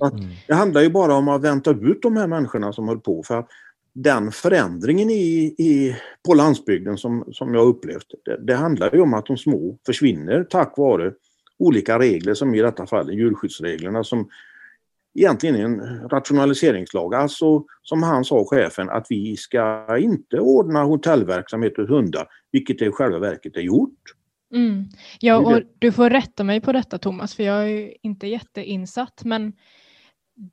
Det handlar ju bara om att vänta ut de här människorna som höll på. För den förändringen i, i, på landsbygden som, som jag upplevt, det, det handlar ju om att de små försvinner tack vare olika regler som i detta fall djurskyddsreglerna som egentligen är en rationaliseringslag. Alltså som han sa, chefen, att vi ska inte ordna hotellverksamhet åt hundar, vilket det i själva verket är gjort. Mm. Ja, och du får rätta mig på detta Thomas, för jag är inte jätteinsatt, men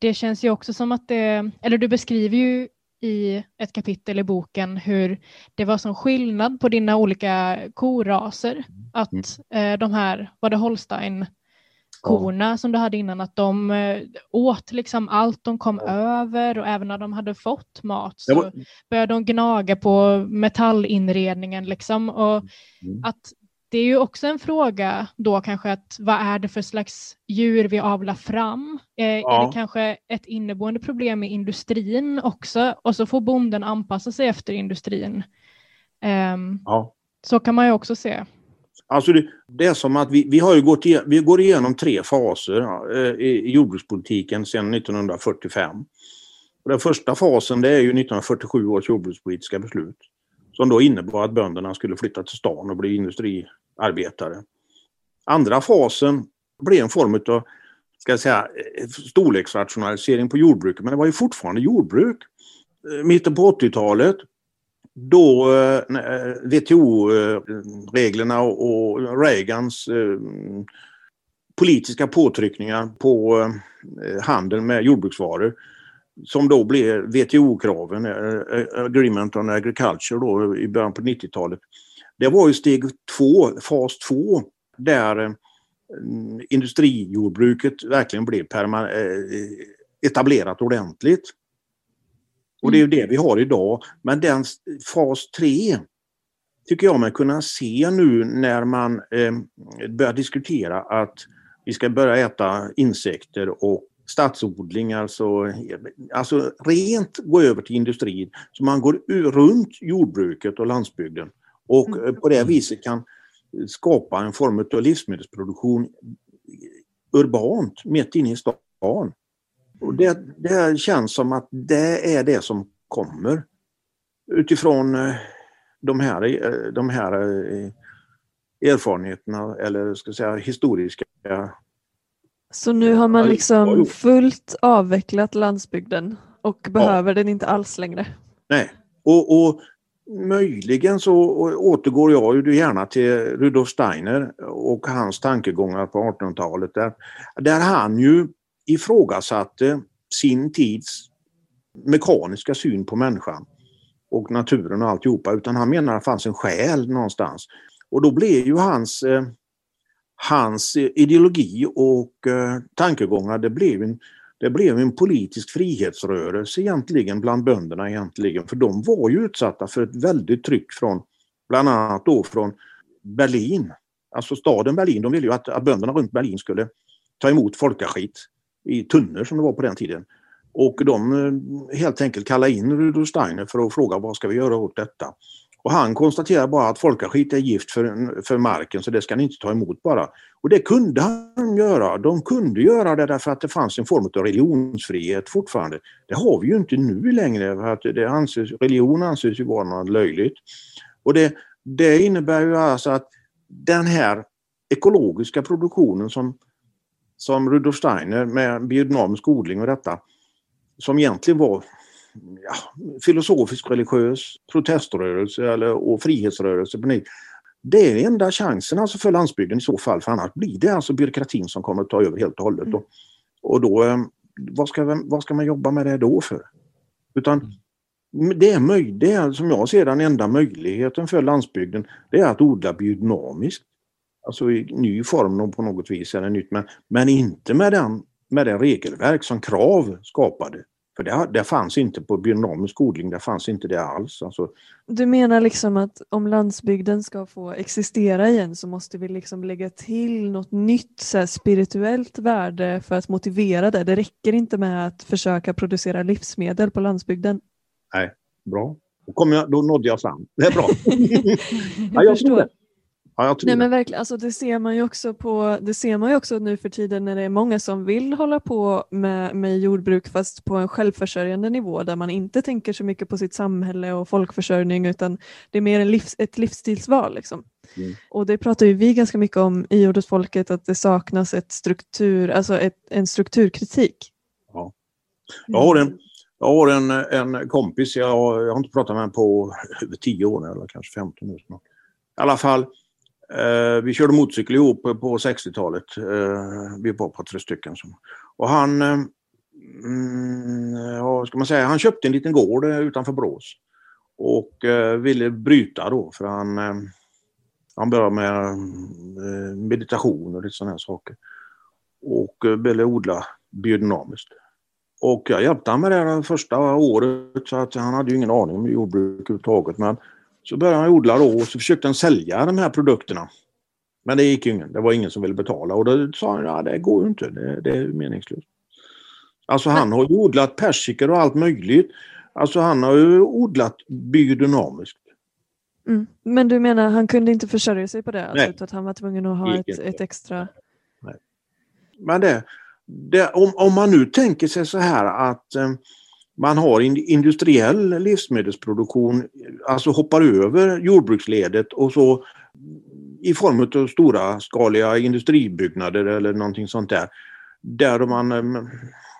det känns ju också som att det, eller du beskriver ju i ett kapitel i boken hur det var som skillnad på dina olika koraser. Att mm. eh, de här, var det Holstein korna som du hade innan, att de eh, åt liksom allt de kom ja. över och även när de hade fått mat så var... började de gnaga på metallinredningen liksom och mm. att det är ju också en fråga då kanske att vad är det för slags djur vi avlar fram? Eh, ja. Är det kanske ett inneboende problem i industrin också? Och så får bonden anpassa sig efter industrin. Eh, ja. Så kan man ju också se. Alltså det, det, är som att vi, vi har gått igen, vi går igenom tre faser eh, i, i jordbrukspolitiken sedan 1945. Och den första fasen det är ju 1947 års jordbrukspolitiska beslut som då innebar att bönderna skulle flytta till stan och bli industriarbetare. Andra fasen blev en form av ska jag säga, eh, storleksrationalisering på jordbruket, men det var ju fortfarande jordbruk. Eh, mitten på 80-talet då eh, WTO-reglerna och Reagans politiska påtryckningar på handeln med jordbruksvaror som då blev WTO-kraven, eh, eh, Agreement on Agriculture då, i början på 90-talet. Det var ju steg två, fas två, där eh, industrijordbruket verkligen blev etablerat ordentligt. Och det är ju det vi har idag. Men den fas tre tycker jag man kunna se nu när man eh, börjar diskutera att vi ska börja äta insekter och stadsodling, alltså, alltså rent gå över till industrin. Så man går runt jordbruket och landsbygden och mm. på det viset kan skapa en form av livsmedelsproduktion urbant, mitt inne i stan. Och det, det känns som att det är det som kommer utifrån eh, de här, eh, de här eh, erfarenheterna eller ska säga historiska så nu har man liksom fullt avvecklat landsbygden och behöver ja. den inte alls längre? Nej, och, och möjligen så återgår jag ju gärna till Rudolf Steiner och hans tankegångar på 1800-talet där, där han ju ifrågasatte sin tids mekaniska syn på människan och naturen och alltihopa utan han menar att det fanns en själ någonstans. Och då blev ju hans eh, hans ideologi och eh, tankegångar, det blev, en, det blev en politisk frihetsrörelse egentligen bland bönderna egentligen. För de var ju utsatta för ett väldigt tryck från bland annat då från Berlin. Alltså staden Berlin, de ville ju att, att bönderna runt Berlin skulle ta emot folkaskit i tunnor som det var på den tiden. Och de eh, helt enkelt kallade in Rudolf Steiner för att fråga vad ska vi göra åt detta. Och han konstaterar bara att folkaskit är gift för, för marken så det ska ni inte ta emot bara. Och det kunde han göra. De kunde göra det därför att det fanns en form av religionsfrihet fortfarande. Det har vi ju inte nu längre. För att det anses, religion anses ju vara något löjligt. Och det, det innebär ju alltså att den här ekologiska produktionen som, som Rudolf Steiner med biodynamisk odling och detta som egentligen var ja, filosofisk religiös proteströrelse eller, och frihetsrörelse. Det är enda chansen alltså för landsbygden i så fall, för annars blir det alltså byråkratin som kommer att ta över helt och hållet. Mm. Och då, eh, vad ska, vad ska man jobba med det då för? Utan det är, möj, det är som jag ser den enda möjligheten för landsbygden, det är att odla biodynamiskt. Alltså i ny form på något vis, eller nytt, men, men inte med, den, med det regelverk som KRAV skapade För det, det fanns inte på biodynamisk odling, det fanns inte det alls. Alltså, Du menar liksom att om landsbygden ska få existera igen så måste vi liksom lägga till något nytt så här, spirituellt värde för att motivera det. Det räcker inte med att försöka producera livsmedel på landsbygden. bra. Då, kom jag, då nådde jag fram. Det är bra. Jag, jag förstår. Ja, Nej men verkligen, alltså det ser man ju också på, det ser man också nu för tiden när det är många som vill hålla på med, med jordbruk fast på en självförsörjande nivå där man inte tänker så mycket på sitt samhälle och folkförsörjning utan det är mer en livs, ett livsstilsval. Liksom. Mm. Och det pratar ju vi ganska mycket om i Jordens folket att det saknas ett struktur, alltså ett, en strukturkritik. Ja. Jag har en, jag har en, en kompis, jag, jag har inte pratat med honom på över 10 år eller kanske 15 år snart. I alla fall, Eh, vi körde motorcykel ihop på 60-talet. Eh, vi var på tre stycken. Som, och han, eh, mm, ja, ska man säga, han köpte en liten gård eh, utanför Brås. Och eh, ville bryta då, för han, eh, han började med eh, meditation och lite sådana här saker. Och eh, ville odla biodynamiskt. Och jag hjälpte honom med det första året så att han hade ju ingen aning om jordbruk överhuvudtaget. Men så började han odla då och så försökte han sälja de här produkterna. Men det gick ju ingen. Det var ingen som ville betala och då sa han ja, det går ju inte. Det, det är meningslöst. Alltså han har ju odlat persikor och allt möjligt. Alltså han har ju odlat biodynamiskt. Mm. Men du menar han kunde inte försörja sig på det? Alltså, Nej. utan att han var tvungen att ha ett, ett extra... Men det, det, om, om man nu tänker sig så här att eh, man har en industriell livsmedelsproduktion, alltså hoppar över jordbruksledet och så i form av stora skaliga industribyggnader eller någonting sånt där. Där man eh,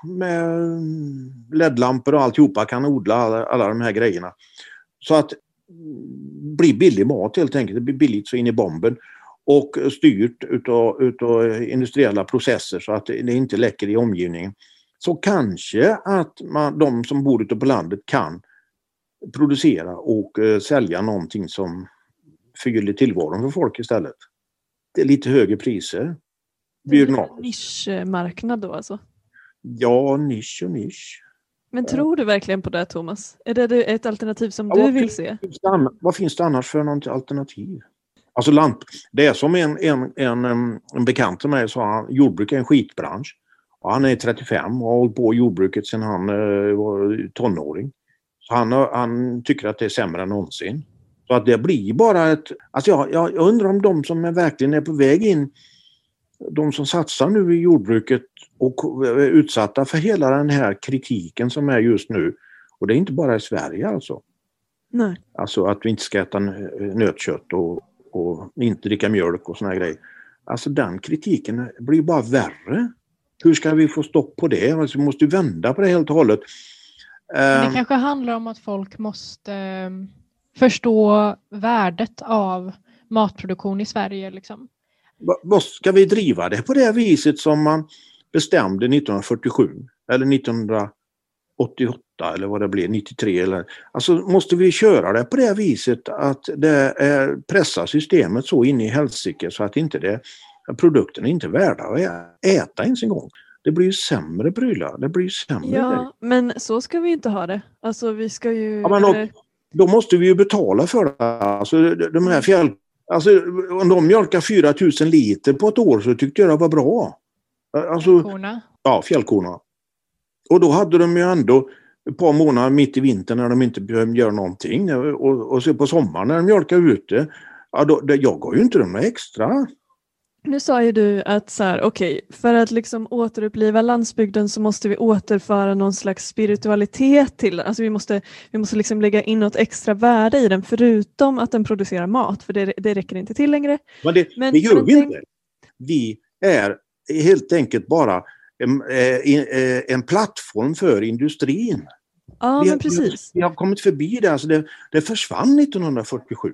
med ledlampor och alltihopa kan odla alla, alla de här grejerna. Så att bli billig mat helt enkelt. Det blir billigt så in i bomben och styrt utav, utav industriella processer så att det inte läcker i omgivningen. Så kanske att man, de som bor ute på landet kan producera och eh, sälja någonting som förgyller tillvaron för folk istället. Det är lite högre priser. Biodynamiskt. Nischmarknad då alltså? Ja, nisch och nisch. Men tror du verkligen på det Thomas? Är det det- ett alternativ som Ja, du vill se? Det vad finns det annars för något alternativ? Alltså det är som en, en, en, en bekant till mig sa, jordbruk är en skitbransch. Han är 35 och har hållit på i jordbruket sedan han eh, var tonåring. Så han, han tycker att det är sämre än någonsin. Så att det blir bara ett... Alltså jag, jag, undrar om de som är verkligen är på väg in, de som satsar nu i jordbruket och är utsatta för hela den här kritiken som är just nu. Och det är inte bara i Sverige alltså. Nej. Alltså att vi inte ska äta nö- nötkött och, och inte dricka mjölk och såna grejer. Alltså den kritiken blir bara värre. Hur ska vi få stopp på det? Alltså, vi måste vända på det helt och hållet. Men Eh, det kanske handlar om att folk måste eh, förstå värdet av matproduktion i Sverige. Liksom. ska vi driva det på det viset som man bestämde 1947 eller 1988 eller vad det blev, 93 eller... Alltså måste vi köra det på det viset att det pressar systemet så in i helsike så att inte det, produkterna inte är värda att äta ens en gång. Det blir ju sämre prylar, det blir ju sämre. Ja, men så ska vi inte ha det. Alltså vi ska ju... Ja, men då- eller- Då måste vi ju betala för det. Alltså de här fjäll... Alltså om de mjölkar 4000 liter på ett år så tyckte jag det var bra. Alltså, Korna. ja, fjällkorna. Och då hade de ju ändå ett par månader mitt i vintern när de inte behövde göra någonting. Och, och så på sommaren när de mjölkar ute, ja, då, det, jag gav ju inte dem extra. Nu sa ju du att så här, okej, för att liksom återuppliva landsbygden så måste vi återföra någon slags spiritualitet till den. Alltså vi måste, vi måste liksom lägga in något extra värde i den förutom att den producerar mat, för det, det räcker inte till längre. Men det, Men- det gör vi tänk- inte. Vi är helt enkelt bara en, eh, en, en plattform för industrin. Ja, vi, men precis. Vi har kommit förbi det. Alltså det, det försvann 1947.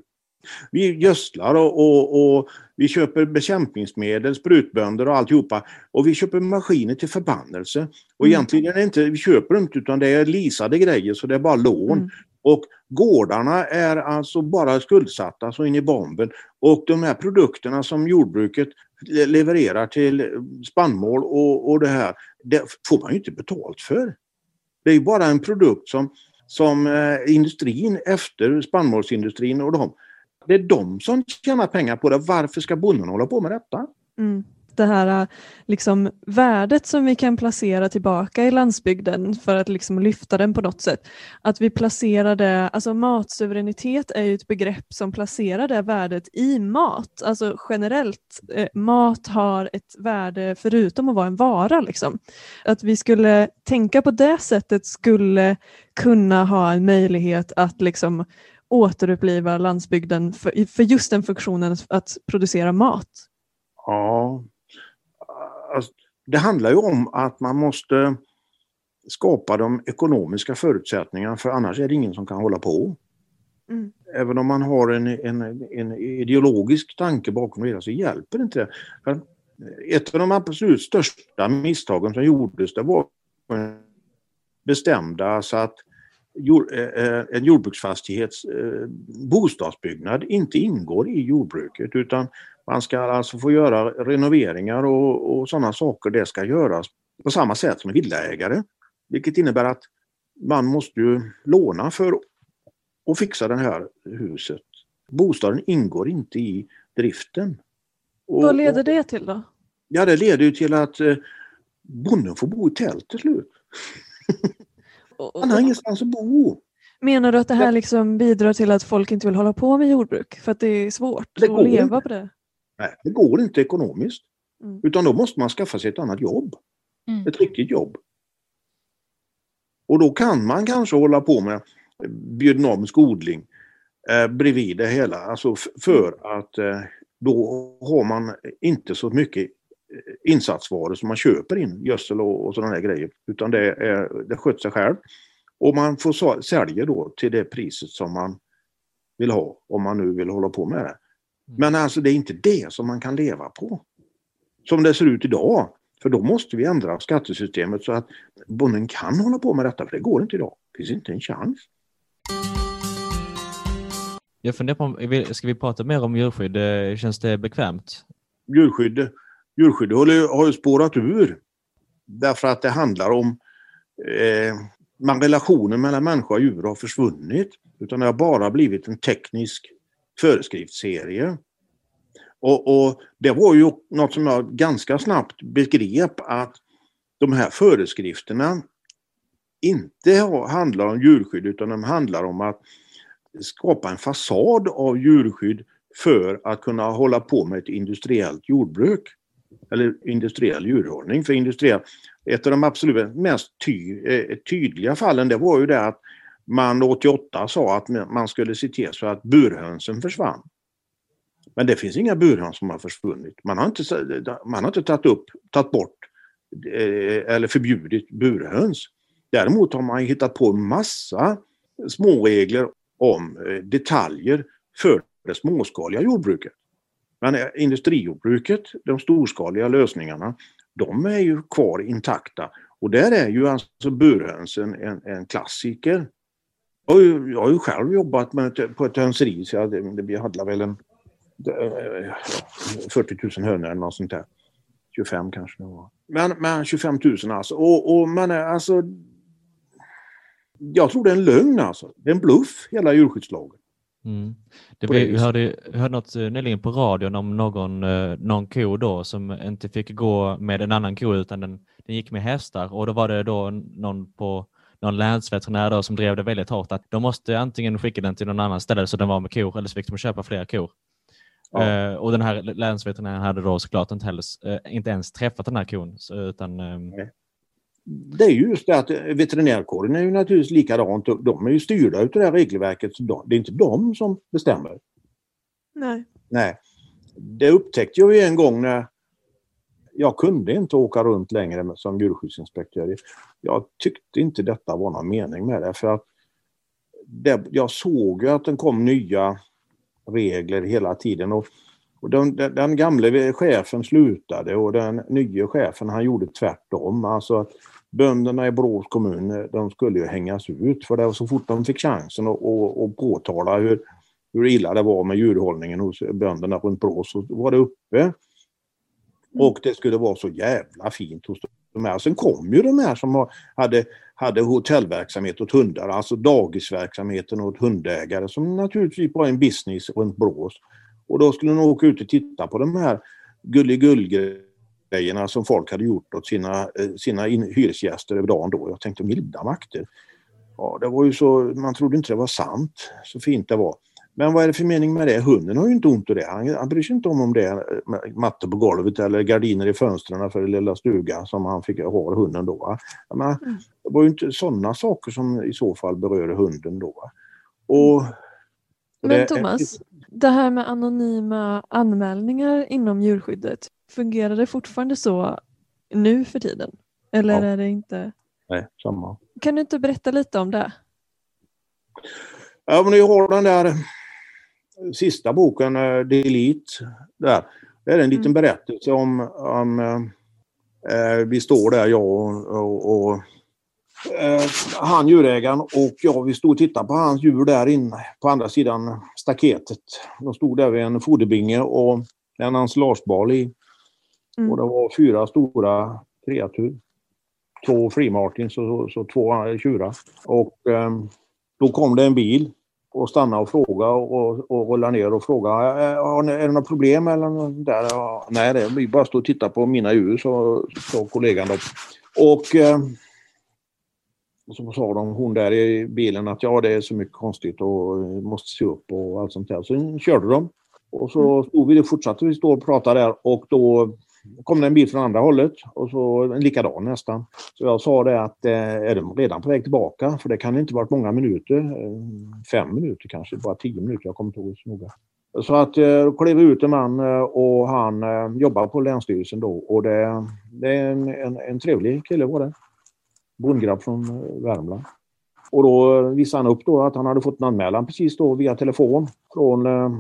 Vi gödslar och, och, och vi köper bekämpningsmedel, sprutbönder och alltihopa. Och vi köper maskiner till förbannelse. Och Mm. egentligen är det inte, vi köper inte utan det är leasade grejer så det är bara lån. Mm. Och gårdarna är alltså bara skuldsatta så in i bomben. Och de här produkterna som jordbruket le- levererar till spannmål och, och det här, det får man ju inte betalt för. Det är ju bara en produkt som, som eh, industrin efter spannmålsindustrin och de, det är de som tjänar pengar på det. Varför ska bonden hålla på med detta? Mm det här äh, liksom, värdet som vi kan placera tillbaka i landsbygden för att liksom lyfta den på något sätt. Att vi placerar det, alltså matsuveränitet är ju ett begrepp som placerar det värdet i mat. Alltså generellt, eh, mat har ett värde förutom att vara en vara. Liksom. Att vi skulle tänka på det sättet skulle kunna ha en möjlighet att liksom återuppliva landsbygden för, för just den funktionen att producera mat. Ja, alltså, det handlar ju om att man måste skapa de ekonomiska förutsättningarna för annars är det ingen som kan hålla på. Mm. Även om man har en, en, en ideologisk tanke bakom det hela så hjälper inte det. För ett av de absolut största misstagen som gjordes det var bestämda så att en jordbruksfastighets eh, bostadsbyggnad inte ingår i jordbruket utan man ska alltså få göra renoveringar och, och sådana saker. Det ska göras på samma sätt som villaägare. Vilket innebär att man måste ju låna för att fixa det här huset. Bostaden ingår inte i driften. Och, Vad leder det till då? Ja, det leder ju till att eh, bonden får bo i tält till slut. Han har ingenstans att bo. Menar du att det här liksom bidrar till att folk inte vill hålla på med jordbruk för att det är svårt det att leva på det? Nej, det går inte ekonomiskt. Mm. Utan då måste man skaffa sig ett annat jobb. Mm. Ett riktigt jobb. Och då kan man kanske hålla på med biodynamisk odling eh, bredvid det hela. Alltså för att eh, då har man inte så mycket insatsvaror som man köper in, gödsel och, och sådana grejer. Utan det, är, det sköter sig själv. Och man får sälja då till det priset som man vill ha, om man nu vill hålla på med det. Mm. Men alltså det är inte det som man kan leva på. Som det ser ut idag. För då måste vi ändra skattesystemet så att bonden kan hålla på med detta, för det går inte idag. Det finns inte en chans. Jag funderar på, ska vi prata mer om djurskydd? Eh, känns det bekvämt? Djurskydd, djurskydd har ju spårat ur. Därför att det handlar om eh, man, relationen mellan människa och djur har försvunnit. Utan det har bara blivit en teknisk föreskriftsserie. Och, och, det var ju något som jag ganska snabbt begrep att de här föreskrifterna inte handlar om djurskydd utan de handlar om att skapa en fasad av djurskydd för att kunna hålla på med ett industriellt jordbruk. Eller industriell djurhållning. För industriell, ett av de absolut mest ty, eh, tydliga fallen det var ju det att man 88 sa att man skulle se till så att burhönsen försvann. Men det finns inga burhöns som har försvunnit. Man har inte, man har inte tagit, upp, tagit bort eh, eller förbjudit burhöns. Däremot har man hittat på en massa småregler om eh, detaljer för det småskaliga jordbruket. Men eh, industrijordbruket, de storskaliga lösningarna, de är ju kvar intakta. Och där är ju alltså burhönsen en, en klassiker. Jag har ju, jag har ju själv jobbat med, på ett hönseri så jag, vi hade väl en 40 000 hönor eller något sånt där. 25 kanske det var. Men, men 25 000 alltså. Och, och men eh, alltså. Jag tror det är en lögn alltså. Det är en bluff hela djurskyddslagen. Mm. Det vi, vi hörde, hörde något eh, nyligen på radion om någon, eh, någon ko då som inte fick gå med en annan ko utan den, den gick med hästar och då var det då någon på någon länsveterinär då som drev det väldigt hårt att de måste antingen skicka den till någon annan ställe så den var med kor eller så fick de köpa fler kor. Ja. Uh, och den här länsveterinären hade då såklart inte, heller, uh, inte ens träffat den här kon. Utan, um... Det är ju just det att veterinärkåren är ju naturligtvis likadant. De är ju styrda av det här regelverket. Så det är inte de som bestämmer. Nej. Nej. Det upptäckte jag ju en gång när jag kunde inte åka runt längre som djurskyddsinspektör. Jag tyckte inte detta var någon mening med det. För att det, jag såg ju att det kom nya regler hela tiden. Och, och den, den, den gamle chefen slutade och den nya chefen han gjorde tvärtom. Alltså bönderna i Borås kommun de skulle ju hängas ut för det var så fort de fick chansen att och, och påtala hur, hur illa det var med djurhållningen hos bönderna runt Borås så var det uppe. Mm. Och det skulle vara så jävla fint hos de här. Sen kom ju de här som hade hade hotellverksamhet åt hundar, alltså dagisverksamheten åt hundägare som naturligtvis var en business runt Brås. Och då skulle de åka ut och titta på de här gulligull-grejerna som folk hade gjort åt sina, eh, sina hyresgäster över dagen då. Jag tänkte milda makter. Ja, det var ju så, man trodde inte det var sant, så fint det var. Men vad är det för mening med det? Hunden har ju inte ont av det. Han, han bryr sig inte om om det är matte på golvet eller gardiner i fönstren för den lilla stugan som han fick ha hunden då. Menar, mm. det var ju inte sådana saker som i så fall berör hunden då. Och, mm. Men Thomas, det här med anonyma anmälningar inom djurskyddet, fungerar det fortfarande så nu för tiden? Eller ja. är det inte? Nej, samma. Kan du inte berätta lite om det? Ja, men jag har den där sista boken, eh, Delete, där. Det är en liten mm. berättelse om, om eh, vi står där jag och, och, och eh, han djurägaren och jag, vi stod och tittade på hans djur där inne på andra sidan staketet. De stod där vid en foderbinge och en ensilagebal i. Mm. Och det var fyra stora kreatur. Två freemartins och så, så två tjurar. Och eh, då kom det en bil och stanna och fråga och, och rulla ner och fråga. Är det något problem eller något där? Ja, nej, det vi bara stå och titta på mina djur, så sa kollegan då. Och, eh, så sa de, hon där i bilen, att ja, det är så mycket konstigt och måste se upp och allt sånt där. Så körde de. Och så mm. stod vi, fortsatte vi stå och prata där och då kom det en bil från andra hållet och så en likadan nästan. Så jag sa det att eh, är de redan på väg tillbaka? För det kan inte varit många minuter. Eh, fem minuter kanske, bara tio minuter. Jag kommer inte ihåg så noga. Så att eh, klev ut en man eh, och han eh, jobbar på Länsstyrelsen då och det, det är en, en, en trevlig kille var det. Bondgrabb från eh, Värmland. Och då visade han upp då att han hade fått en anmälan precis då via telefon från eh,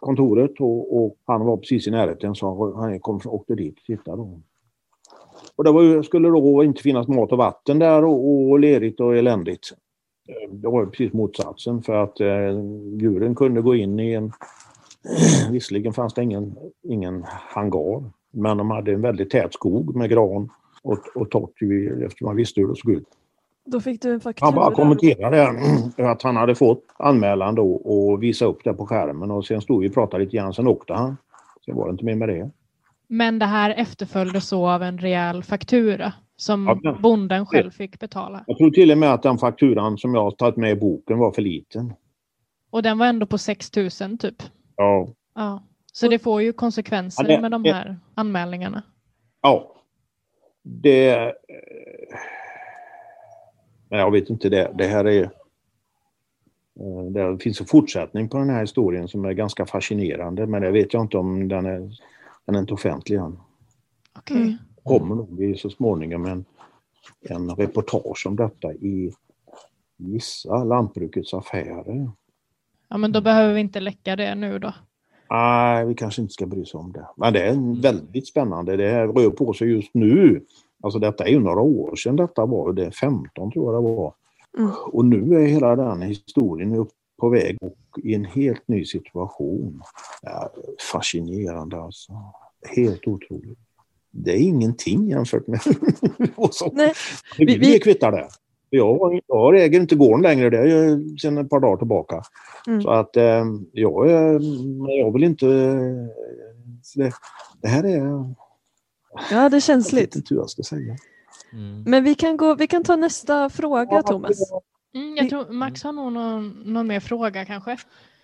kontoret och, och, han var precis i närheten så han kom, åkte dit och tittade. Och det var, skulle då inte finnas mat och vatten där och, och lerigt och eländigt. Eh, det var precis motsatsen för att eh, djuren kunde gå in i en... Visserligen fanns det ingen, ingen hangar men de hade en väldigt tät skog med gran och, och torrt eftersom man visste hur det såg ut. Då fick du en faktura? Han bara kommenterade att han hade fått anmälan då och visade upp det på skärmen och sen stod vi och pratade lite grann, sen åkte han. Sen var det inte mer med det. Men det här efterföljdes så av en rejäl faktura som ja, bonden själv fick betala? Jag tror till och med att den fakturan som jag har tagit med i boken var för liten. Och den var ändå på 6 000 typ? Ja. ja. Så det får ju konsekvenser ja, det, med de här anmälningarna? Ja. Det men jag vet inte, det, det här är... Eh, det finns en fortsättning på den här historien som är ganska fascinerande men det vet jag inte om den är, den är inte offentlig än. Okay. Mm. kommer nog så småningom en, en reportage om detta i vissa lantbrukets affärer. Ja men då behöver vi inte läcka det nu då? Nej, vi kanske inte ska bry oss om det. Men det är väldigt spännande. Det här rör på sig just nu. Alltså detta är ju några år sedan detta var, det är 15 tror jag det var. Mm. Och nu är hela den historien på väg och i en helt ny situation. Ja, fascinerande alltså. Helt otroligt. Det är ingenting jämfört med. Nej, vi, vi, vi kvittar det. Jag, jag äger inte gården längre, det är sedan ett par dagar tillbaka. Mm. Så att eh, jag, jag vill inte... Det, det här är Ja, det är känsligt. Jag vet inte hur jag ska säga. Mm. Men vi kan, gå, vi kan ta nästa fråga, ja, Thomas. Mm, jag tror Max har nog någon, någon mer fråga kanske.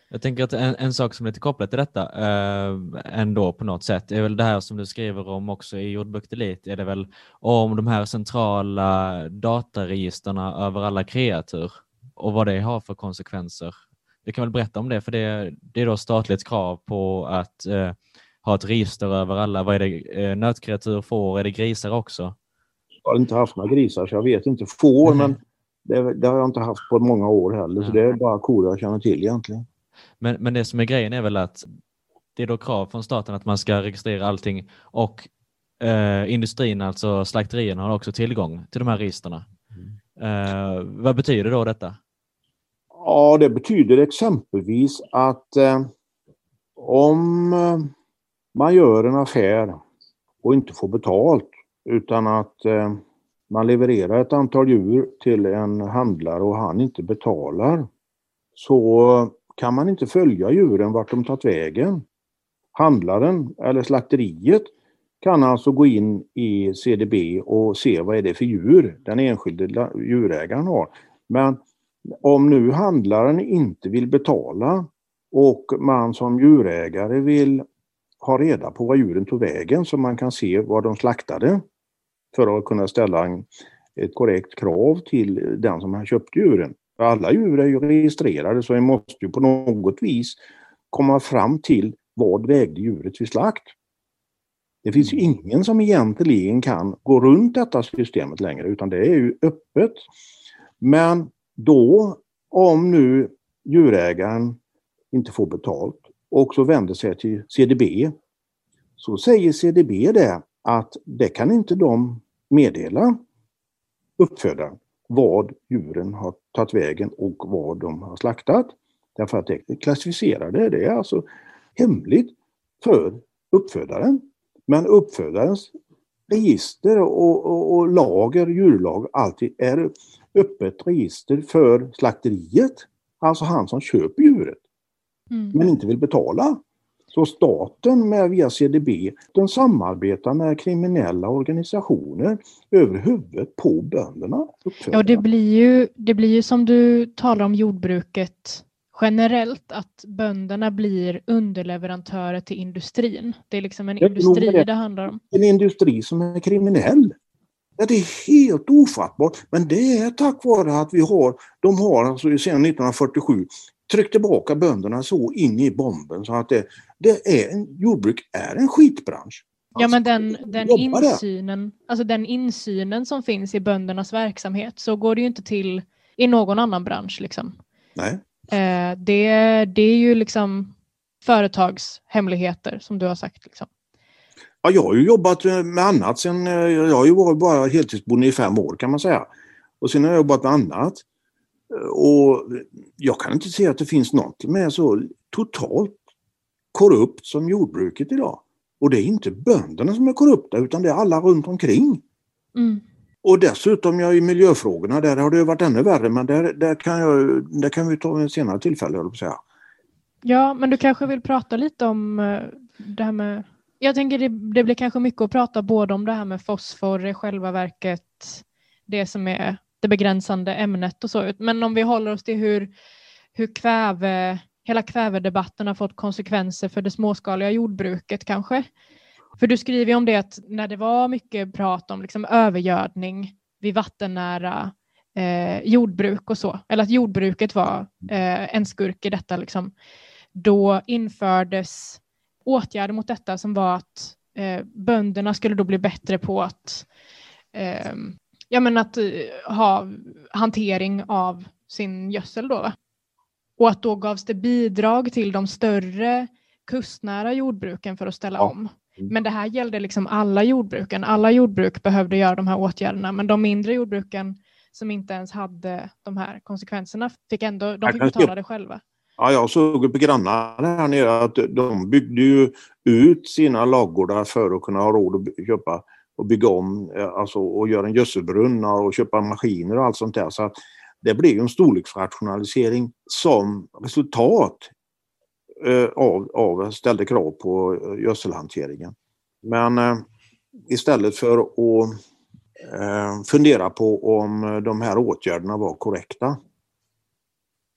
Jag tänker att en, en sak som är lite kopplat till detta eh, ändå på något sätt är väl det här som du skriver om också i Jordbruket Elit, är det väl om de här centrala dataregisterna över alla kreatur och vad det har för konsekvenser. Du kan väl berätta om det, för det, det är då statligt krav på att eh, ha ett register över alla. Vad är det eh, nötkreatur, får? Är det grisar också? Jag har inte haft några grisar så jag vet inte. Får, mm. men det, det, har jag inte haft på många år heller. Så det är bara kor jag känner till egentligen. Men, men det som är grejen är väl att det är då krav från staten att man ska registrera allting och eh, industrin, alltså slakterierna, har också tillgång till de här registren. Mm. Eh, vad betyder då detta? Ja, det betyder exempelvis att eh, om eh, man gör en affär och inte får betalt utan att eh, man levererar ett antal djur till en handlare och han inte betalar så kan man inte följa djuren vart de tagit vägen. Handlaren eller slakteriet kan alltså gå in i CDB och se vad är det för djur den enskilde djurägaren har. Men om nu handlaren inte vill betala och man som djurägare vill ha reda på var djuren tog vägen så man kan se var de slaktade för att kunna ställa en, ett korrekt krav till den som har köpt djuren. Alla djur är ju registrerade så man måste ju på något vis komma fram till vad vägde djuret vid slakt. Det finns ju ingen som egentligen kan gå runt detta systemet längre utan det är ju öppet. Men då, om nu djurägaren inte får betalt och så vänder sig till CDB så säger CDB det att det kan inte de meddela uppfödaren vad djuren har tagit vägen och vad de har slaktat. Därför att det är klassificerade, det är alltså hemligt för uppfödaren. Men uppfödarens register och, och, och lager, djurlag, alltid är öppet register för slakteriet. Alltså han som köper djuret. Mm. Men inte vill betala. Så staten med via CDB den samarbetar med kriminella organisationer över huvudet på bönderna. Ja, det blir, ju, det blir ju som du talar om jordbruket generellt att bönderna blir underleverantörer till industrin. Det är liksom en industri det. det handlar om. En industri som är kriminell. Ja, det är helt ofattbart, men det är tack vare att vi har, de har alltså sedan 1947 tryckt tillbaka bönderna så in i bomben så att det, det är en, jordbruk är en skitbransch. Ja men den, den, insynen, alltså den insynen som finns i böndernas verksamhet så går det ju inte till i någon annan bransch. Liksom. Nej. Eh, det, det är ju liksom företagshemligheter som du har sagt. Liksom. Ja, jag har ju jobbat med annat sen, eh, jag har ju varit bara heltidsbonde i fem år kan man säga. Och sen har jag jobbat med annat. Och jag kan inte se att det finns något som är så totalt korrupt som jordbruket idag. Och det är inte bönderna som är korrupta utan det är alla runt omkring. Mm. Och dessutom ja, i miljöfrågorna, där har det varit ännu värre men där, där, kan, jag, där kan vi ta en senare tillfälle, jag säga. Ja, men du kanske vill prata lite om eh, det här med... Jag tänker det, det blir kanske mycket att prata både om det här med fosfor i själva verket, det som är det begränsande ämnet och så. Men om vi håller oss till hur, hur kväve, hela kvävedebatten har fått konsekvenser för det småskaliga jordbruket kanske. För du skriver ju om det att när det var mycket prat om liksom övergödning vid vattennära eh, jordbruk och så, eller att jordbruket var eh, en skurk i detta, liksom, då infördes åtgärder mot detta som var att eh, bönderna skulle då bli bättre på att eh, ja, men att uh, ha hantering av sin gödsel då. Va? Och att då gavs det bidrag till de större kustnära jordbruken för att ställa ja. om. Men det här gällde liksom alla jordbruken. Alla jordbruk behövde göra de här åtgärderna, men de mindre jordbruken som inte ens hade de här konsekvenserna fick ändå de fick betala det själva. Ja, jag såg på grannarna här nere att de byggde ju ut sina ladugårdar för att kunna ha råd att köpa och bygga om eh, alltså, och göra en gödselbrunn och köpa maskiner och allt sånt där. Så att det blev en storleksrationalisering som resultat eh, av, av ställde krav på eh, gödselhanteringen. Men eh, istället för att eh, fundera på om de här åtgärderna var korrekta.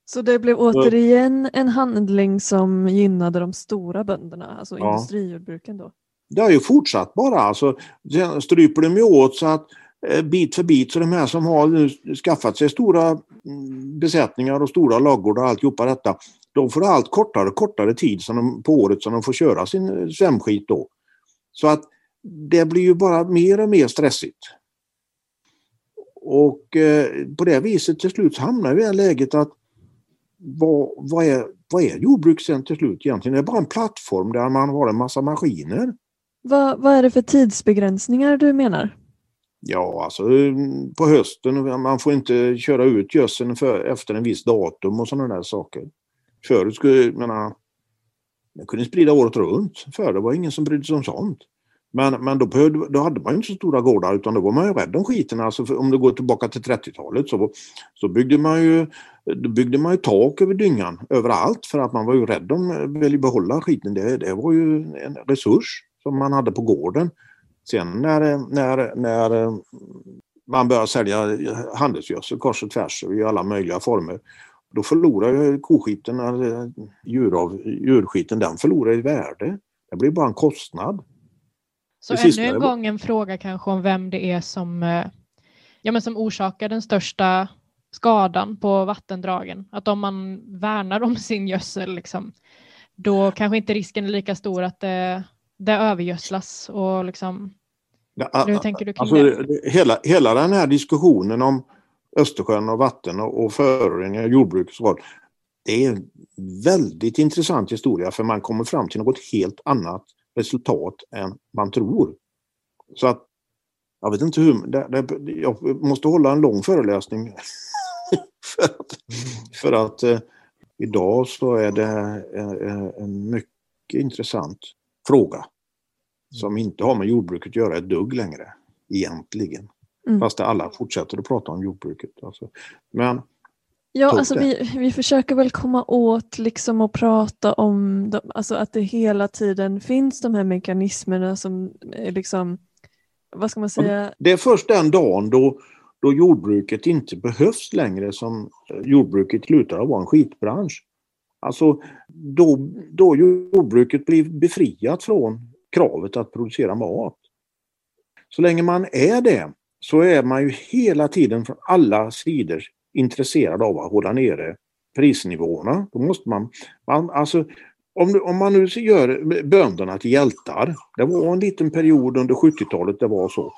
Så det blev återigen en handling som gynnade de stora bönderna, alltså ja. industrijordbruken då? Det har ju fortsatt bara. Alltså, sen stryper de ju åt så att eh, bit för bit så de här som har nu skaffat sig stora mm, besättningar och stora ladugårdar och alltihopa detta. De får allt kortare och kortare tid som de, på året som de får köra sin eh, svämskit då. Så att det blir ju bara mer och mer stressigt. Och eh, på det viset till slut hamnar vi i det läget att vad, vad, är, vad är jordbruk sen till slut egentligen? Det är bara en plattform där man har en massa maskiner. Vad, vad är det för tidsbegränsningar du menar? Ja, alltså mm, på hösten, man får inte köra ut gödseln för, efter en viss datum och sådana där saker. Förut skulle, menar, man kunde sprida året runt. För det var ingen som brydde sig om sånt. Men, men då, behövde, då hade man inte så stora gårdar utan då var man ju rädd om skiten. Alltså om du går tillbaka till 30-talet så, så byggde man ju då byggde man ju tak över dyngan överallt för att man var ju rädd om, ville behålla skiten. Det, det var ju en resurs som man hade på gården. Sen när, när, när man började sälja handelsgödsel kors och tvärs i alla möjliga former, då förlorar koskiten, djurav, djurskiten, den förlorar i värde. Det blir bara en kostnad. Så ännu en gång en fråga kanske om vem det är som, eh, ja, men som orsakar den största skadan på vattendragen. Att om man värnar om sin gödsel, liksom, då kanske inte risken är lika stor att det, det övergödslas. Och liksom, ja, hur tänker du kring alltså, det? Hela, hela den här diskussionen om Östersjön och vatten och, och föroreningar och jordbrukets roll. Det är en väldigt intressant historia för man kommer fram till något helt annat resultat än man tror. Så att jag vet inte hur, det, det, jag måste hålla en lång föreläsning för att, för att eh, idag så är det en, en mycket intressant fråga som inte har med jordbruket att göra ett dugg längre egentligen. Mm. Fast alla fortsätter att prata om jordbruket. Alltså. Men Ja, alltså vi, vi försöker väl komma åt liksom att prata om de, alltså att det hela tiden finns de här mekanismerna som liksom, vad ska man säga? Det är först den dagen då, då jordbruket inte behövs längre som jordbruket slutar att vara en skitbransch. Alltså då, då jordbruket blir befriat från kravet att producera mat. Så länge man är det så är man ju hela tiden från alla sidor intresserad av att hålla nere prisnivåerna. Då måste man, man alltså, om, om man nu gör bönderna till hjältar, det var en liten period under 70-talet det var så.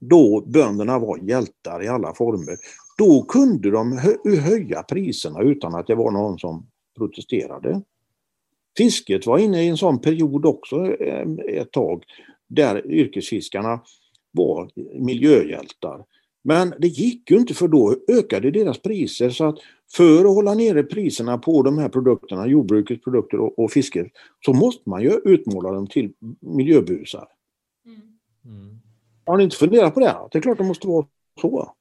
Då bönderna var hjältar i alla former. Då kunde de hö höja priserna utan att det var någon som protesterade. Fisket var inne i en sån period också eh, ett tag där yrkesfiskarna var miljöhjältar. Men det gick ju inte för då ökade deras priser så att för att hålla nere priserna på de här produkterna, jordbrukets produkter och, och fisket, så måste man ju utmåla dem till miljöbusar. Mm. Mm. Har ni inte funderat på det? Det är klart det måste vara så.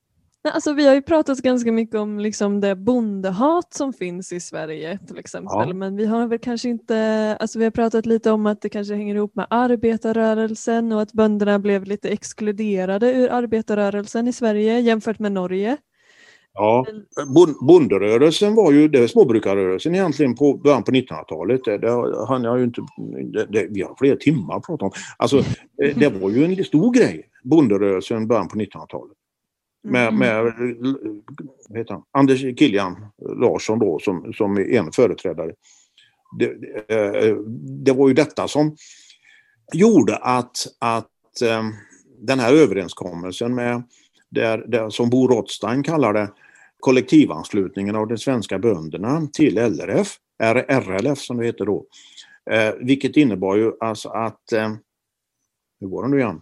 Alltså, vi har ju pratat ganska mycket om liksom det bondehat som finns i Sverige till exempel. Ja. Men vi har väl kanske inte, alltså vi har pratat lite om att det kanske hänger ihop med arbetarrörelsen och att bönderna blev lite exkluderade ur arbetarrörelsen i Sverige jämfört med Norge. Ja, bonderörelsen var ju, det är småbrukarrörelsen egentligen på början på 1900-talet. Det, det, han har ju inte, det, det, vi har flera timmar att prata om. Alltså, det var ju en stor grej, bonderörelsen början på 1900-talet. Med, mm. med vad heter han? Anders Kilian Larsson då som, som en företrädare. Det, det, det var ju detta som gjorde att, att ehm, den här överenskommelsen med, där, där, som Bo Rothstein kallar det, kollektivanslutningen av de svenska bönderna till LRF, RLF som det heter då. Eh, vilket innebar ju alltså att, eh, hur går det nu igen?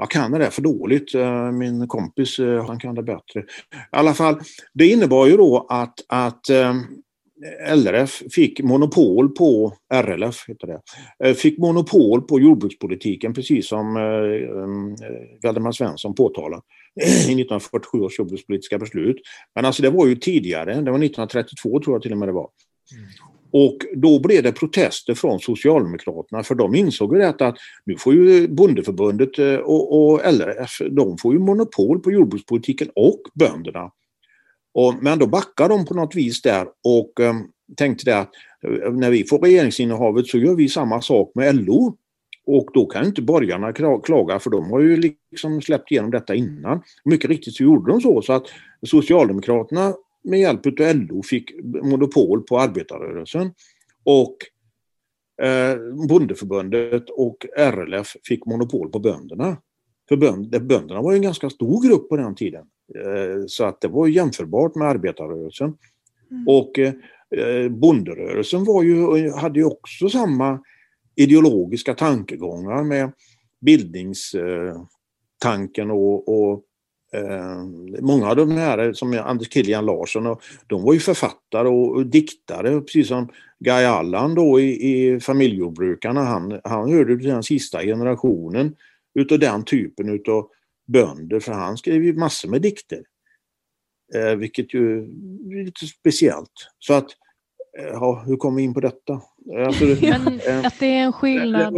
Jag kan det där för dåligt. Eh, min kompis eh, han kan det bättre. I alla fall, det innebar ju då att, att eh, LRF fick monopol på, RLF heter det, fick monopol på jordbrukspolitiken precis som mm, Valdemar Svensson påtalade i 1947 års jordbrukspolitiska beslut. Men alltså det var ju tidigare, det var 1932 tror jag till och med det var. Mm. Och då blev det protester från Socialdemokraterna för de insåg ju detta att nu får ju Bondeförbundet eh, och, och LRF, de får ju monopol på jordbrukspolitiken och bönderna. Och, men då backar de på något vis där och um, tänkte det att eh, när vi får regeringsinnehavet så gör vi samma sak med LO. Och då kan inte borgarna klaga för de har ju liksom släppt igenom detta innan. Mycket riktigt så gjorde de så, så att Socialdemokraterna med hjälp av LO fick monopol på arbetarrörelsen. Och eh, Bondeförbundet och RLF fick monopol på bönderna. För bönd, bönderna var en ganska stor grupp på den tiden. Eh, så att det var jämförbart med arbetarrörelsen. Mm. Och eh, bonderörelsen var ju, hade ju också samma ideologiska tankegångar med bildningstanken och, och Eh, många av de här, som Anders Kilian Larsson, och, de var ju författare och, och diktare, precis som Guy Allan då i, i Familjejordbrukarna. Han, han hörde till den sista generationen utav den typen utav bönder, för han skrev ju massor med dikter. Eh, vilket ju är lite speciellt. Så att, eh, ja, hur kom vi in på detta? Alltså, Men eh, att det är en skillnad?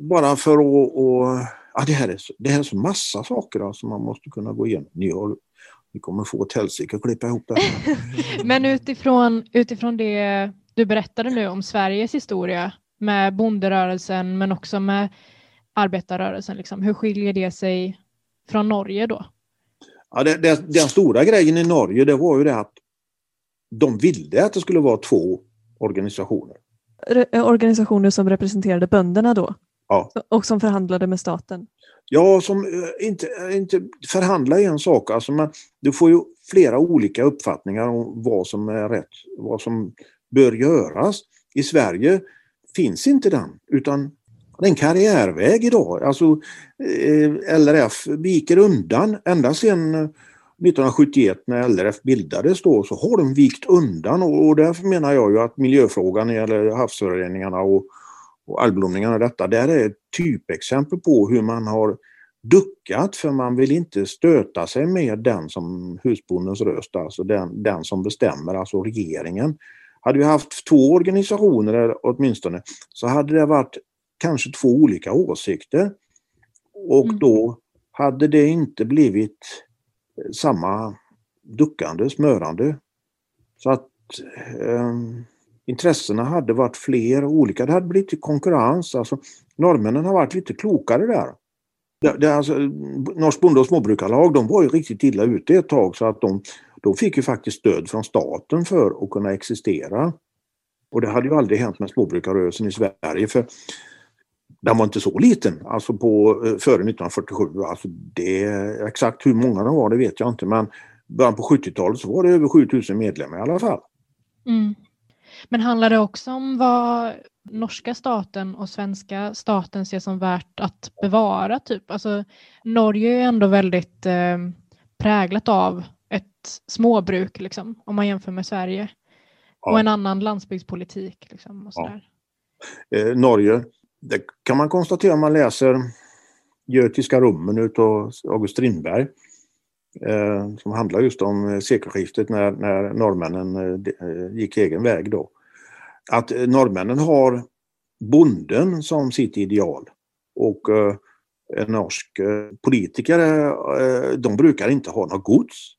Bara för att... Och, ja, det, här är, det här är så massa saker som alltså, man måste kunna gå igenom. Ni, har, ni kommer få ett helsike att klippa ihop det. Men utifrån, utifrån det du berättade nu om Sveriges historia med bonderörelsen men också med arbetarrörelsen, liksom, hur skiljer det sig från Norge då? Ja, det, det, den stora grejen i Norge det var ju det att de ville att det skulle vara två organisationer. Re organisationer som representerade bönderna då? Ja. Och som förhandlade med staten? Ja, som eh, inte, inte förhandla är en sak. Alltså man, du får ju flera olika uppfattningar om vad som är rätt, vad som bör göras. I Sverige finns inte den, utan det är en karriärväg idag. Alltså, eh, LRF viker undan ända sedan 1971 när LRF bildades då så har de vikt undan och därför menar jag ju att miljöfrågan när det gäller havsföroreningarna och, och algblomningarna och detta, där är ett typexempel på hur man har duckat för man vill inte stöta sig med den som husbondens röst, alltså den, den som bestämmer, alltså regeringen. Hade vi haft två organisationer åtminstone så hade det varit kanske två olika åsikter. Och mm. då hade det inte blivit eh, samma duckande, smörande. Så att eh, intressena hade varit fler och olika. Det hade blivit konkurrens. Alltså, norrmännen har varit lite klokare där. Det, det, alltså, Norsk bonde och småbrukarlag de var ju riktigt illa ute ett tag så att de, de fick ju faktiskt stöd från staten för att kunna existera. Och det hade ju aldrig hänt med småbrukarrörelsen i Sverige för den var inte så liten, alltså på, eh, före 1947. Alltså det, exakt hur många de var det vet jag inte men början på 70-talet så var det över 7000 medlemmar i alla fall. Mm. Men handlar det också om vad norska staten och svenska staten ser som värt att bevara? Typ? Alltså, Norge är ju ändå väldigt eh, präglat av ett småbruk liksom, om man jämför med Sverige. Ja. Och en annan landsbygdspolitik. Liksom, och ja. eh, Norge det kan man konstatera om man läser Götiska rummen utav August Strindberg. Eh, som handlar just om eh, sekelskiftet när, när norrmännen eh, eh, gick egen väg då. Att eh, norrmännen har bonden som sitt ideal. Och eh, en norsk eh, politiker, eh, de brukar inte ha något gods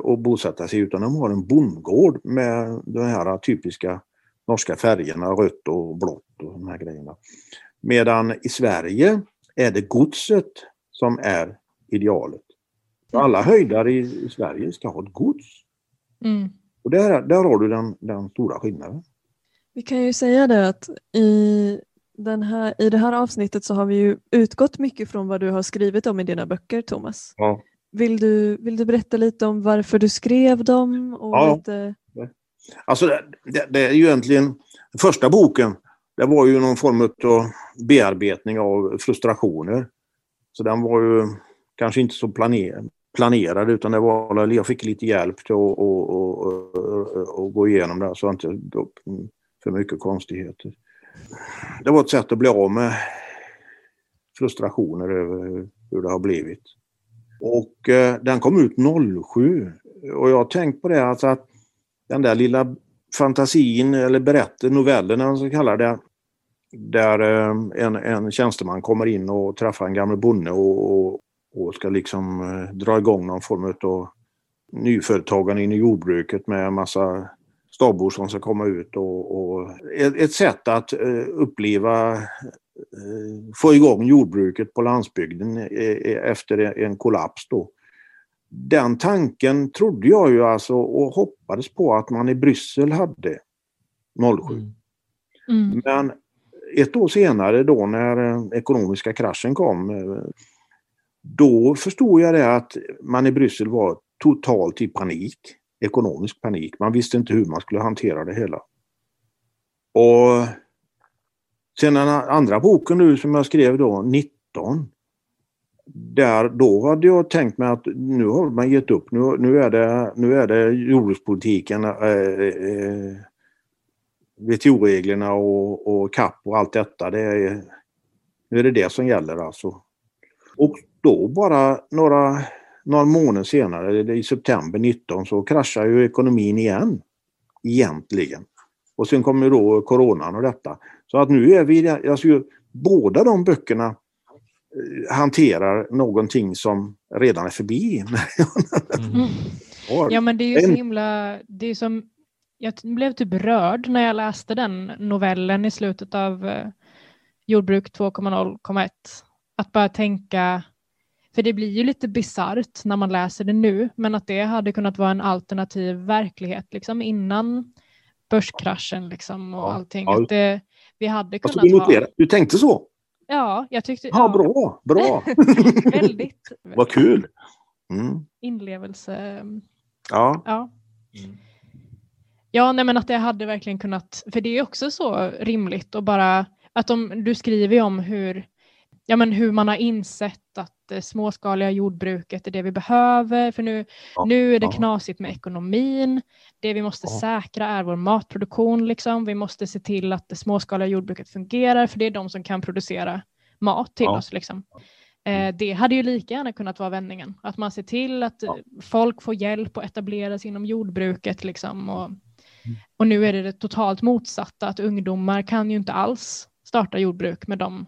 och bosätta sig utan de har en bondgård med de här typiska norska färgerna, rött och blått och de här grejerna. Medan i Sverige är det godset som är idealet. Alla höjdare i Sverige ska ha ett gods. Mm. Och där, där har du den, den stora skillnaden. Vi kan ju säga det att i, den här, i det här avsnittet så har vi ju utgått mycket från vad du har skrivit om i dina böcker, Thomas. Ja. Vill, du, vill du berätta lite om varför du skrev dem? Och ja. lite... Alltså det, det, det, är ju egentligen, första boken, det var ju någon form av bearbetning av frustrationer. Så den var ju kanske inte så planer, planerade utan det var, jag fick lite hjälp till att och, och, och, och gå igenom det så inte för mycket konstigheter. Det var ett sätt att bli av med frustrationer över hur det har blivit. Och eh, den kom ut 07 och jag har tänkt på det alltså att den där lilla fantasin eller berättelsen, novellen man ska kalla det, där eh, en, en tjänsteman kommer in och träffar en gammal bonde och, och, och ska liksom eh, dra igång någon form av nyföretagande in i jordbruket med en massa stabbor som ska komma ut och, och ett, ett, sätt att uh, uppleva, uh, få igång jordbruket på landsbygden efter en kollaps då den tanken trodde jag ju alltså och hoppades på att man i Bryssel hade 07. Mm. Mm. Men ett år senare då när eh, ekonomiska kraschen kom eh, då förstod jag det att man i Bryssel var totalt i panik. Ekonomisk panik. Man visste inte hur man skulle hantera det hela. Och sen den andra boken nu som jag skrev då, 19, där, då hade jag tänkt mig att nu har man gett upp. Nu, nu, är, det, nu är det jordbrukspolitiken, eh, eh, WTO-reglerna och, och CAP och allt detta. Det är, nu är det det som gäller alltså. Och då bara några, några månader senare, i september 19, så kraschar ju ekonomin igen. Egentligen. Och sen kommer då coronan och detta. Så att nu är vi, alltså båda de böckerna eh, hanterar någonting som redan är förbi. Mm. Ja men det är ju så himla, det är som, jag blev typ rörd när jag läste den novellen i slutet av eh, Jordbruk 2.0,1. Att bara tänka, för det blir ju lite bisarrt när man läser det nu, men att det hade kunnat vara en alternativ verklighet liksom innan börskraschen liksom och ja, allting. Ja. Att det, vi hade kunnat alltså, du, notera, ha... du tänkte så? Ja, jag tyckte... Ja, ja. bra, bra. väldigt. Vad kul. Mm. Inlevelse. Ja. Ja. Mm. Ja, nej men att det hade verkligen kunnat, för det är också så rimligt och bara att de, du skriver ju om hur, ja men hur man har insett att det småskaliga jordbruket är det vi behöver, för nu, ja, nu är det ja. knasigt med ekonomin. Det vi måste ja. säkra är vår matproduktion, liksom. vi måste se till att det småskaliga jordbruket fungerar, för det är de som kan producera mat till oss. Liksom. Eh, mm. det hade ju lika gärna kunnat vara vändningen, att man ser till att folk får hjälp att etablera sig inom jordbruket. Liksom, och, mm. och nu är det det totalt motsatta, att ungdomar kan ju inte alls starta jordbruk med de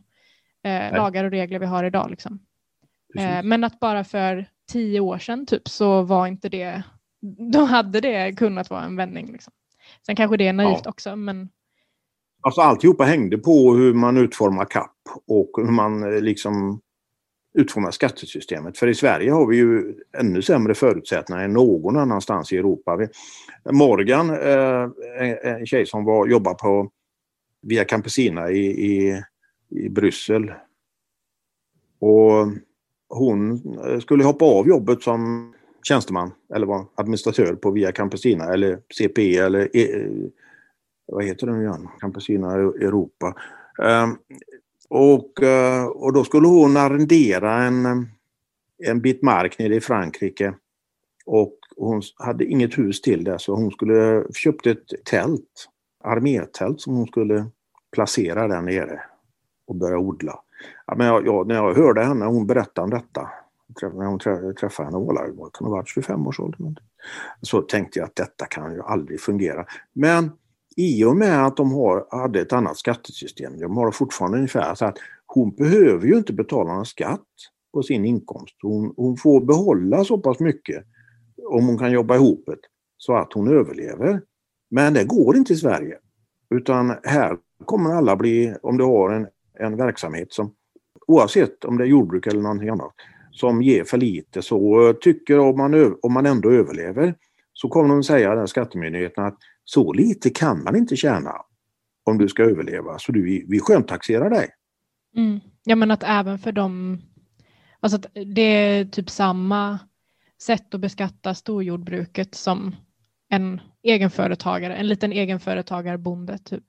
eh, lagar och regler vi har idag. Liksom. Eh, men att bara för tio år sedan typ så var inte det, då hade det kunnat vara en vändning. Liksom. Sen kanske det är naivt ja. också, men Alltså alltihopa hängde på hur man utformar CAP och hur man eh, liksom utformar skattesystemet. För i Sverige har vi ju ännu sämre förutsättningar än någon annanstans i Europa. Morgan, eh, en tjej som var, jobbar på Via Campesina i, i, i Bryssel. Och hon eh, skulle hoppa av jobbet som tjänsteman eller var administratör på Via Campesina eller CP eller e, vad heter den igen? Campesina e- Europa. Um, och, eh, och då skulle hon arrendera en, en bit mark nere i Frankrike. Och hon hade inget hus till det så hon skulle köpte ett tält, armétält som hon skulle placera där nere och börja odla. Ja, men jag, jag, när jag hörde henne, hon berättade om detta, när hon träffade henne, var det kan ha varit 25 års ålder. Så tänkte jag att detta kan ju aldrig fungera. Men i och med att de har, hade ett annat skattesystem, de har fortfarande ungefär så att hon behöver ju inte betala någon skatt på sin inkomst. Hon, hon får behålla så pass mycket om hon kan jobba ihop det så att hon överlever. Men det går inte i Sverige. Utan här kommer alla bli, om du har en, en verksamhet som oavsett om det är jordbruk eller någonting annat som ger för lite så eh, tycker om man, om man ändå överlever så kommer de säga, den skattemyndigheten, att så lite kan man inte tjäna om du ska överleva, så du, vi sköntaxerar dig. Mm. Ja, men att även för dem, alltså att det är typ samma sätt att beskatta storjordbruket som en egenföretagare, en liten egenföretagarbonde typ.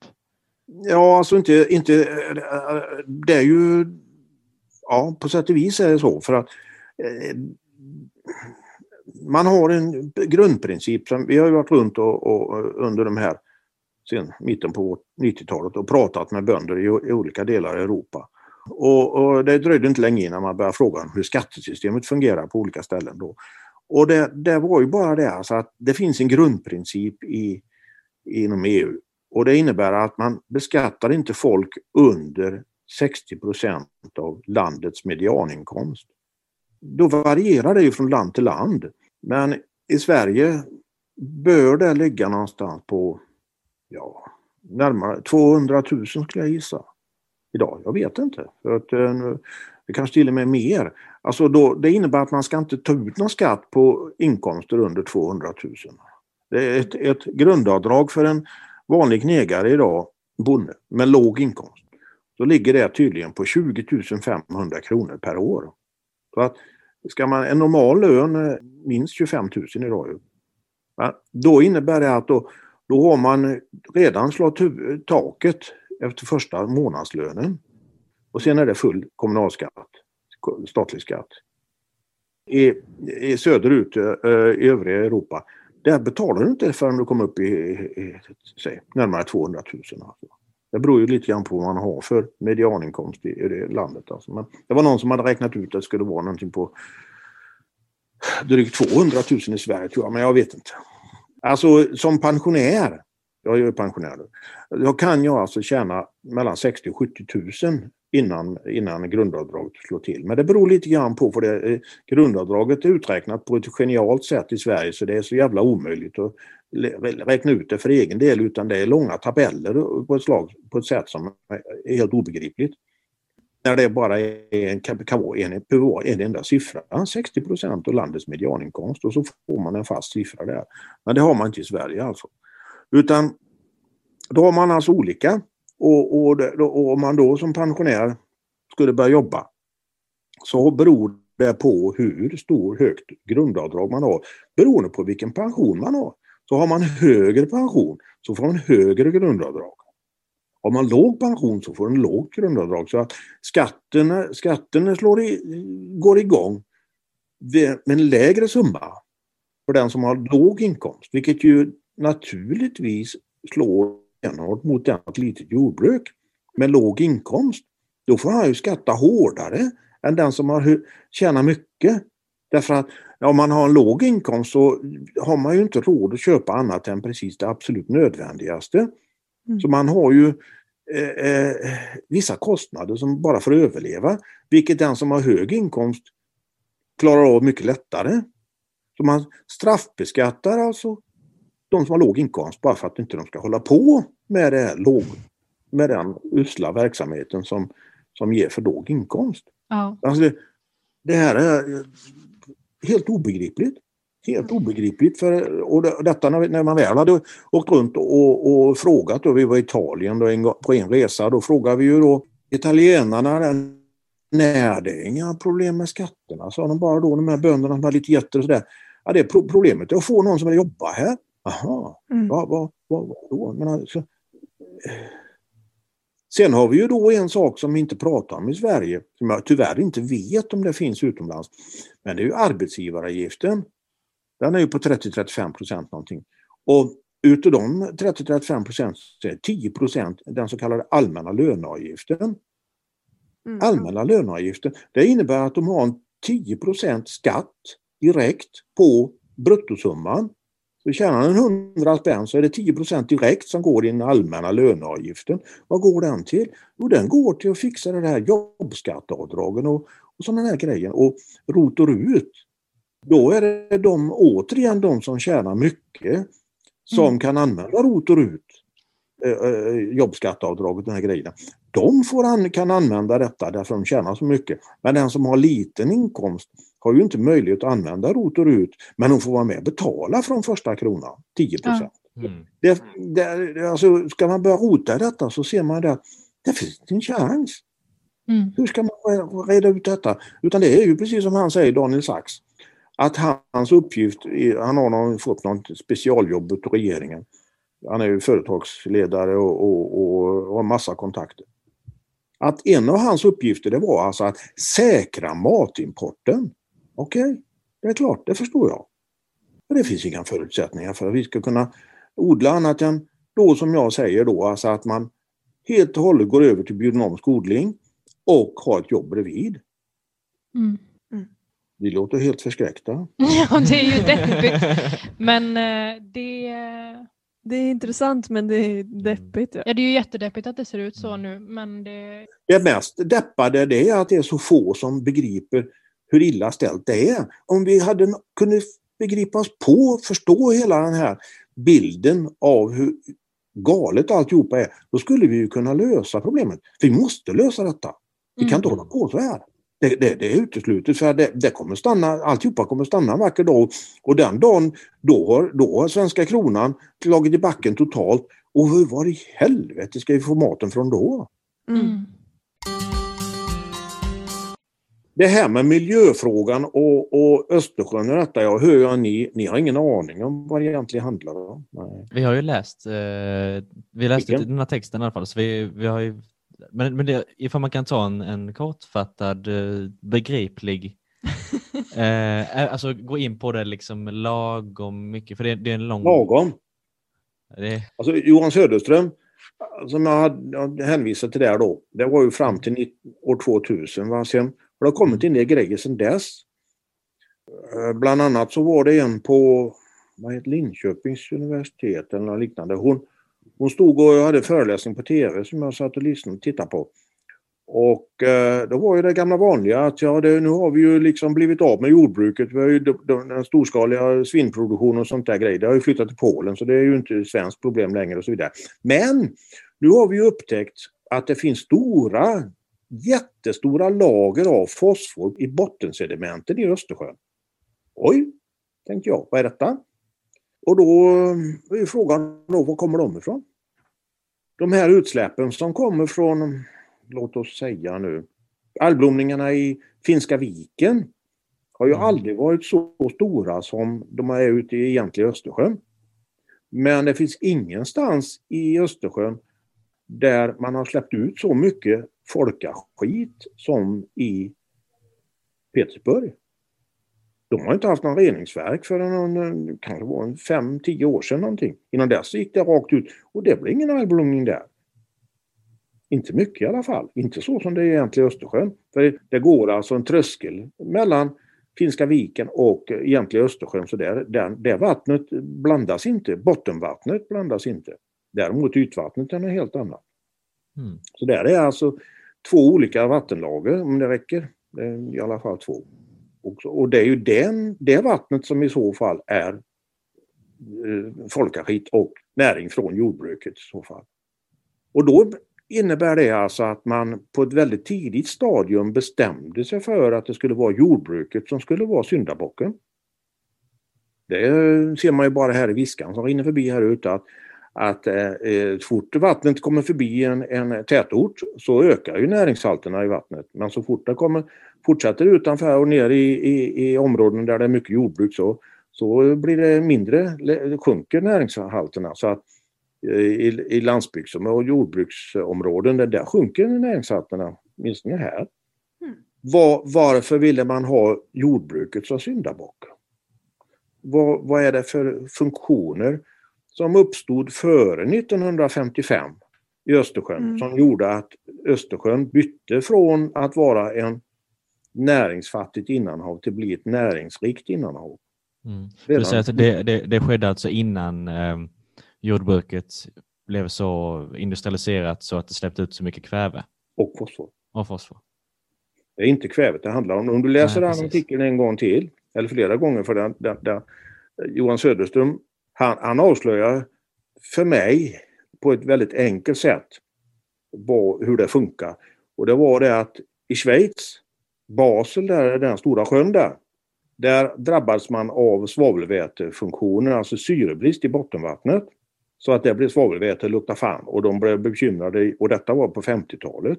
Ja, alltså inte, inte, eh, det är ju, ja på sätt och vis är det så för att eh, man har en grundprincip som vi har ju varit runt och, och under de här sen mitten på 90-talet och pratat med bönder i, i olika delar av Europa. Och, och, det dröjde inte länge innan man började fråga hur skattesystemet fungerar på olika ställen. Då. Och det, det var ju bara det alltså att det finns en grundprincip i, inom EU och det innebär att man beskattar inte folk under 60 procent av landets medianinkomst. Då varierar det ju från land till land. Men i Sverige bör det ligga någonstans på ja, närmare 200 000 skulle jag gissa. Idag, jag vet inte. För att, eh, det kanske till och med mer. Alltså då, det innebär att man ska inte ta ut någon skatt på inkomster under 200 000. Det är ett, ett grundavdrag för en vanlig knegare idag, bonde, med låg inkomst. Då ligger det tydligen på 20 500 kronor per år. Så att Ska man en normal lön, är minst 25 000 idag ju. Då innebär det att då, då har man redan slått taket efter första månadslönen. Och sen är det full kommunalskatt. statlig skatt. I, i söderut, i övriga Europa, där betalar du inte förrän du kommer upp i, i, säg, närmare 200 000. Alltså. Det beror ju lite grann på vad man har för medianinkomst i, i det landet. Alltså. Men det var någon som hade räknat ut att det skulle vara någonting på drygt 200 000 i Sverige tror jag, men jag vet inte. Alltså som pensionär, jag är ju pensionär nu, då kan jag alltså tjäna mellan 60 och 70 000 innan, innan grundavdraget slår till. Men det beror lite grann på, för det, eh, grundavdraget är uträknat på ett genialt sätt i Sverige så det är så jävla omöjligt att räkna ut det för egen del utan det är långa tabeller på ett, slag, på ett sätt som är helt obegripligt. När det bara är en, kan vara en, en enda siffra, 60 procent av landets medianinkomst och så får man en fast siffra där. Men det har man inte i Sverige alltså. Utan då har man alltså olika och, och, och om man då som pensionär skulle börja jobba så beror det på hur stor högt grundavdrag man har beroende på vilken pension man har. Så har man högre pension så får man högre grundavdrag. Har man låg pension så får man lågt grundavdrag. Så att skatten, skatten slår i, går igång med en lägre summa för den som har låg inkomst. Vilket ju naturligtvis slår stenhårt mot ett litet jordbruk med låg inkomst. Då får han ju skatta hårdare än den som har tjänar mycket. Därför att om man har en låg inkomst så har man ju inte råd att köpa annat än precis det absolut nödvändigaste. Mm. Så man har ju eh, eh, vissa kostnader som bara för att överleva, vilket den som har hög inkomst klarar av mycket lättare. Så man straffbeskattar alltså de som har låg inkomst bara för att inte de ska hålla på med, det låg, med den usla verksamheten som, som ger för låg inkomst. Ja. Alltså det, det här är helt obegripligt. Helt obegripligt. För, och detta när, när man väl hade åkt runt och, och frågat, då vi var i Italien då en, på en resa, då frågade vi ju då italienarna Nej, det är inga problem med skatterna, sa de bara då, de här bönderna som har lite getter och sådär. Ja, det är pro problemet är att få någon som vill jobba här. Jaha, mm. vad, vad, vad, vad då? Men alltså, Sen har vi ju då en sak som vi inte pratar om i Sverige, som jag tyvärr inte vet om det finns utomlands. Men det är ju arbetsgivaravgiften. Den är ju på 30-35 procent någonting. Och utav de 30-35 procent så är 10 procent den så kallade allmänna löneavgiften. Mm. Allmänna löneavgiften, det innebär att de har en 10 procent skatt direkt på bruttosumman så tjänar han 100 spänn så är det 10% direkt som går i den allmänna löneavgiften. Vad går den till? Jo, den går till att fixa det här jobbskatteavdragen och, och sådana här grejer. Och ROT och RUT, då är det de, återigen de som tjänar mycket som mm. kan använda ROT och RUT, eh, eh, jobbskatteavdraget, de här grejerna. De får an, kan använda detta därför de tjänar så mycket. Men den som har liten inkomst har ju inte möjlighet att använda ROT och RUT, men hon får vara med och betala från första kronan, 10 procent. Ja. Mm. Det, det, alltså, ska man börja rota detta så ser man att det finns en chans. Mm. Hur ska man reda ut detta? Utan det är ju precis som han säger, Daniel Sachs, att hans uppgift, han har någon, fått något specialjobb av regeringen. Han är ju företagsledare och, och, och, och har massa kontakter. Att en av hans uppgifter det var alltså att säkra matimporten. Okej, okay, det är klart, det förstår jag. Men det finns inga förutsättningar för att vi ska kunna odla annat än då som jag säger då, alltså att man helt och hållet går över till biodynamisk odling och har ett jobb bredvid. Mm. Mm. Vi låter helt förskräckta. Ja, det är ju deppigt. Men eh, det... Det är intressant men det är deppigt. Ja. ja, det är ju jättedeppigt att det ser ut så nu. Men det... det mest deppade det är att det är så få som begriper hur illa ställt det är. Om vi hade kunnat begripa oss på, förstå hela den här bilden av hur galet alltihopa är, då skulle vi ju kunna lösa problemet. Vi måste lösa detta. Vi kan inte mm. hålla på så här. Det, det, det är uteslutet för det, det kommer stanna, alltihopa kommer stanna en vacker dag och den dagen då har, då har svenska kronan slagit i backen totalt och hur var i helvete ska vi få maten från då? Mm det här med miljöfrågan och, och Östersjön och detta, jag hör att ni, ni har ingen aning om vad det egentligen handlar om. Nej. Vi har ju läst, eh, vi läste Vilken? den här texten i alla fall, så vi, vi har ju Men, men det, ifall man kan ta en, en kortfattad, eh, begriplig, eh, alltså gå in på det liksom lagom mycket, för det, det är en lång... Lagom. Det, Alltså Johan Söderström, som jag hade hänvisat till där då, det var ju fram till år 2000. Va? Sen har det kommit en del grejer sedan dess. Eh, bland annat så var det en på vad heter Linköpings universitet eller något liknande. Hon, hon stod och hade föreläsning på tv som jag satt och lyssnade och tittade på. Och eh, då var ju det gamla vanliga att ja, det, nu har vi ju liksom blivit av med jordbruket. Vi har ju den storskaliga svinproduktionen och sånt där grejer. Det har ju flyttat till Polen så det är ju inte ett svenskt problem längre och så vidare. Men nu har vi ju upptäckt att det finns stora, jättestora lager av fosfor i bottensedimenten i Östersjön. Oj, tänkte jag, vad är detta? Och då är frågan då, var kommer de ifrån? De här utsläppen som kommer från, låt oss säga nu, algblomningarna i Finska viken har ju Mm. aldrig varit så stora som de är ute i egentliga Östersjön. Men det finns ingenstans i Östersjön där man har släppt ut så mycket folkaskit som i Petersburg. De har inte haft någon reningsverk förrän en, kanske var en fem, tio år sedan någonting. Innan dess gick det rakt ut och det blev ingen algblomning där. Inte mycket i alla fall. Inte så som det är egentligen i Östersjön. För det, går alltså en tröskel mellan Finska viken och egentligen Östersjön. Så där, där, det vattnet blandas inte. Bottenvattnet blandas inte. Däremot ytvattnet är något helt annat. mm. Så där är alltså två olika vattenlager om det räcker. I alla fall två. Och, och det är ju den, det vattnet som i så fall är eh, folkaskit och näring från jordbruket i så fall. Och då innebär det alltså att man på ett väldigt tidigt stadium bestämde sig för att det skulle vara jordbruket som skulle vara syndabocken. Det ser man ju bara här i Viskan som rinner förbi här ute att, att eh, eh, så fort vattnet kommer förbi en, en tätort så ökar ju näringshalterna i vattnet. Men så fort det kommer, fortsätter utanför och ner i, i, i områden där det är mycket jordbruk så, så blir det mindre, sjunker näringshalterna. Så att eh, i, i landsbygds och jordbruksområden där, där sjunker näringshalterna, åtminstone här. Mm. Var, varför ville man ha jordbruket som syndabock? Vad, vad är det för funktioner som uppstod före 1955 i Östersjön Mm. som gjorde att Östersjön bytte från att vara en näringsfattigt innanhav till att bli ett näringsrikt innanhav. Mm. Redan- Du säger att det, det, det skedde alltså innan eh, jordbruket blev så industrialiserat så att det släppte ut så mycket kväve Och fosfor. och fosfor. Det är inte kvävet det handlar om. Om du läser Nej, den artikeln en gång till, eller flera gånger, för den, den, den, Johan Söderström, han, han avslöjar för mig på ett väldigt enkelt sätt var, hur det funkar. Och det var det att i Schweiz, Basel, där är den stora sjön där, där drabbades man av svavelvätefunktionen, alltså syrebrist i bottenvattnet. Så att det blev svavelväte lukta fan och de blev bekymrade och detta var på 50-talet.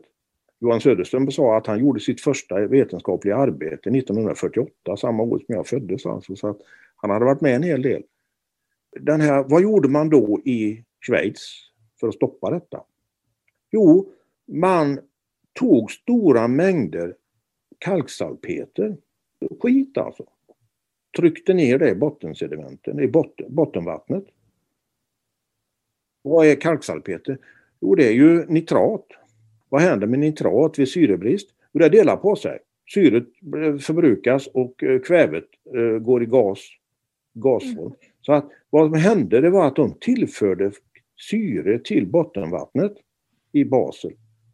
Johan Söderström sa att han gjorde sitt första vetenskapliga arbete 1948, samma år som jag föddes. Alltså, så att han hade varit med en hel del. Den här, vad gjorde man då i Schweiz för att stoppa detta? Jo, man tog stora mängder kalksalpeter, skit alltså, tryckte ner det i bottensedimenten, i botten, bottenvattnet. Vad är kalksalpeter? Jo, det är ju nitrat. Vad händer med nitrat vid syrebrist? Jo, det delar på sig. Syret förbrukas och eh, kvävet eh, går i gas, gasform. Mm. Så att vad som hände det var att de tillförde syre till bottenvattnet i Basel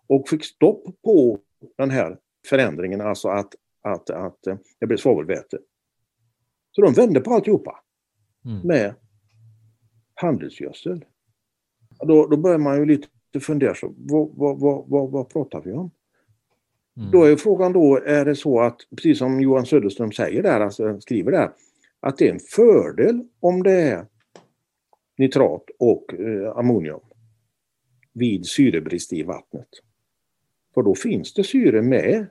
och fick stopp på den här förändringen, alltså att, att, att det blev svavelväte. Så de vände på alltihopa Mm. med handelsgödsel. Då, då börjar man ju lite fundera, så, vad, vad, vad, vad, vad pratar vi om? Mm. Då är frågan då, är det så att, precis som Johan Söderström säger där, alltså skriver där, att det är en fördel om det är nitrat och eh, ammonium vid syrebrist i vattnet. För då finns det syre med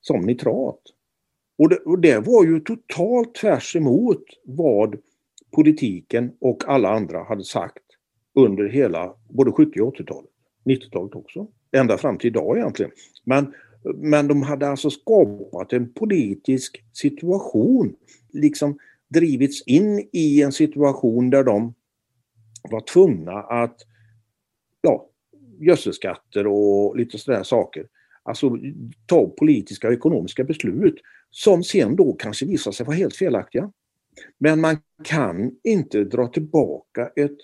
som nitrat. Och det, och det var ju totalt tvärs emot vad politiken och alla andra hade sagt under hela både 70 och 80-talet. 90-talet också. Ända fram till idag egentligen. Men, men de hade alltså skapat en politisk situation, liksom drivits in i en situation där de var tvungna att, ja, gödselskatter och lite sådana saker. Alltså ta politiska och ekonomiska beslut som sen då kanske visar sig vara helt felaktiga. Men man kan inte dra tillbaka ett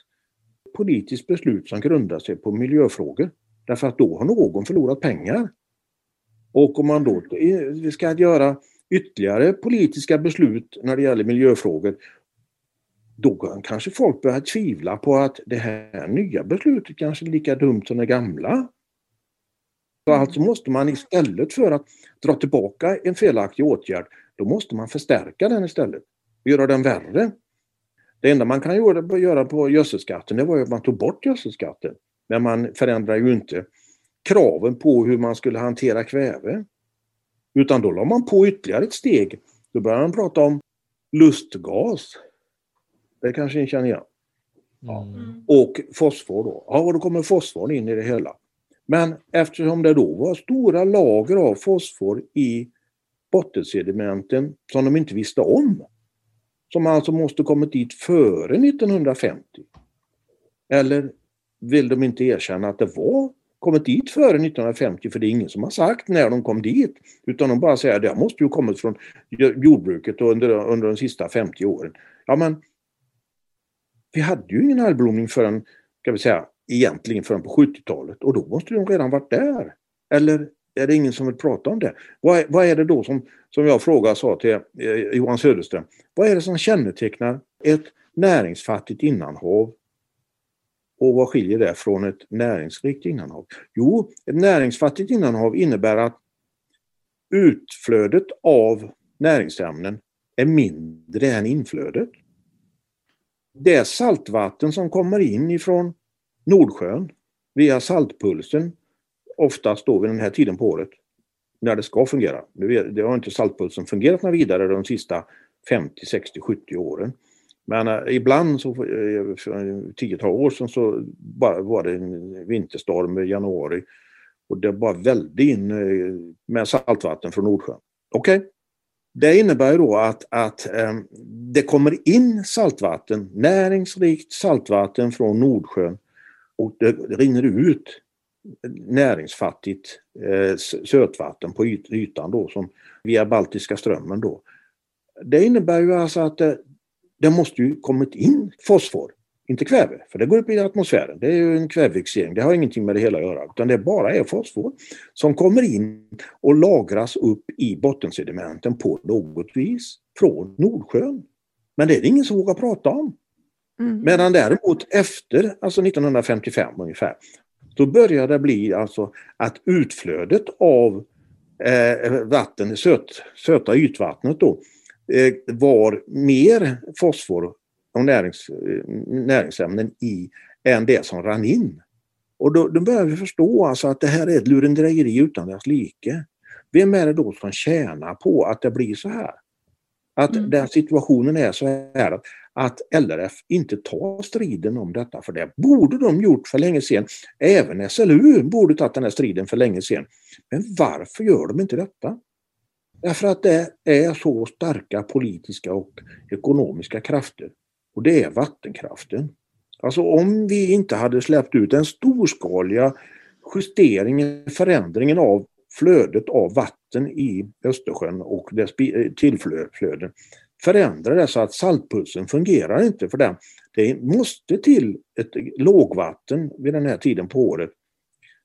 politiskt beslut som grundar sig på miljöfrågor. Därför att då har någon förlorat pengar. Och om man då ska göra ytterligare politiska beslut när det gäller miljöfrågor då kan kanske folk börjar tvivla på att det här nya beslutet kanske är lika dumt som det gamla. Så mm. alltså måste man istället för att dra tillbaka en felaktig åtgärd, då måste man förstärka den istället. Göra den värre. Det enda man kan göra på gödselskatten, det var ju att man tog bort gödselskatten. Men man förändrar ju inte kraven på hur man skulle hantera kväve. Utan då la man på ytterligare ett steg. Då började man prata om lustgas. Det kanske ni känner igen? Mm. Och fosfor då. Ja, och då kommer fosforn in i det hela. Men eftersom det då var stora lager av fosfor i bottensedimenten som de inte visste om, som alltså måste kommit dit före 1950. Eller vill de inte erkänna att det var kommit dit före 1950 för det är ingen som har sagt när de kom dit. Utan de bara säger att det måste ju kommit från jordbruket under, under de sista 50 åren. Ja men vi hade ju ingen algblomning förrän, ska vi säga, egentligen förrän på 70-talet och då måste de redan varit där. Eller är det ingen som vill prata om det? Vad är, vad är det då som, som jag frågade sa till eh, Johan Söderström, vad är det som kännetecknar ett näringsfattigt innanhav och vad skiljer det från ett näringsrikt innanhav? Jo, ett näringsfattigt innanhav innebär att utflödet av näringsämnen är mindre än inflödet. Det saltvatten som kommer in ifrån Nordsjön via saltpulsen, oftast då vid den här tiden på året, när det ska fungera. Nu det har inte saltpulsen fungerat några vidare de sista 50, 60, 70 åren. Men eh, ibland, så, eh, för eh, tiotal år sedan, så bara var det en vinterstorm i januari och det bara välde in eh, med saltvatten från Nordsjön. Okej, okay. Det innebär då att, att eh, det kommer in saltvatten, näringsrikt saltvatten från Nordsjön och det rinner ut näringsfattigt eh, sötvatten på yt, ytan då som via Baltiska strömmen då. Det innebär ju alltså att det, det måste ju kommit in fosfor, inte kväve, för det går upp i atmosfären. Det är ju en kvävefixering, det har ingenting med det hela att göra, utan det bara är fosfor som kommer in och lagras upp i bottensedimenten på något vis från Nordsjön. Men det är det ingen som vågar prata om. Mm. Medan däremot efter alltså 1955 ungefär, då började det bli alltså att utflödet av eh, vatten, söt, söta ytvattnet då, var mer fosfor och närings, eh, näringsämnen i än det som rann in. Och då, då börjar vi förstå alltså att det här är ett lurendrejeri utan dess like. Vem är det då som tjänar på att det blir så här? Att mm. den situationen är så här att, att LRF inte tar striden om detta, för det borde de gjort för länge sedan. Även SLU borde tagit den här striden för länge sedan. Men varför gör de inte detta? Därför att det är så starka politiska och ekonomiska krafter. Och det är vattenkraften. Alltså om vi inte hade släppt ut den storskaliga justeringen, förändringen av flödet av vatten i Östersjön och dess eh, tillflöden förändra det så att saltpulsen fungerar inte för den. Det måste till ett lågvatten vid den här tiden på året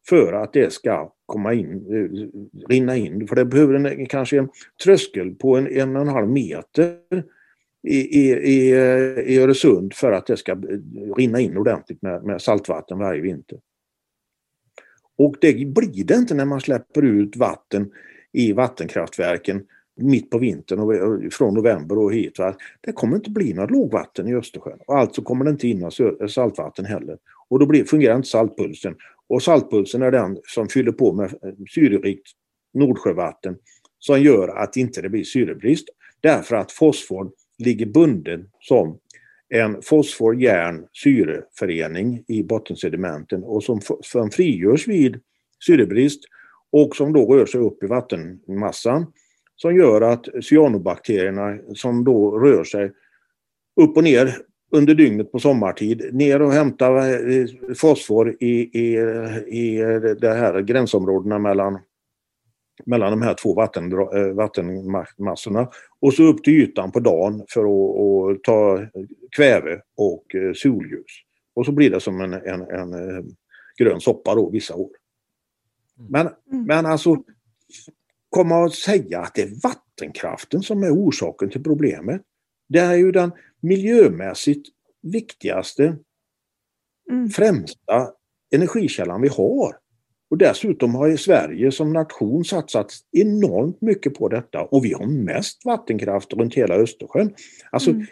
för att det ska komma in, eh, rinna in. För det behöver en, kanske en tröskel på en, en och en halv meter i, i, i, Öresund för att det ska eh, rinna in ordentligt med, med saltvatten varje vinter. Och det blir det inte när man släpper ut vatten i vattenkraftverken mitt på vintern och eh, från november och hit. Va? Det kommer inte bli något lågvatten i Östersjön och alltså kommer det inte in något saltvatten heller. Och då blir, fungerar inte saltpulsen. Och saltpulsen är den som fyller på med syrerikt Nordsjövatten som gör att inte det blir syrebrist. Därför att fosforn ligger bunden som en fosfor-järn-syreförening i bottensedimenten och som, som frigörs vid syrebrist och som då rör sig upp i vattenmassan som gör att cyanobakterierna som då rör sig upp och ner under dygnet på sommartid, ner och hämta eh, fosfor i, i, i de här gränsområdena mellan, mellan de här två vatten, eh, vattenmassorna och så upp till ytan på dagen för att, att ta kväve och eh, solljus. Och så blir det som en, en, en grön soppa då vissa år. Mm. Men, mm. men alltså komma och säga att det är vattenkraften som är orsaken till problemet. Det är ju den miljömässigt viktigaste, mm. främsta energikällan vi har. Och dessutom har Sverige som nation satsat enormt mycket på detta och vi har mest vattenkraft runt hela Östersjön. Alltså, mm.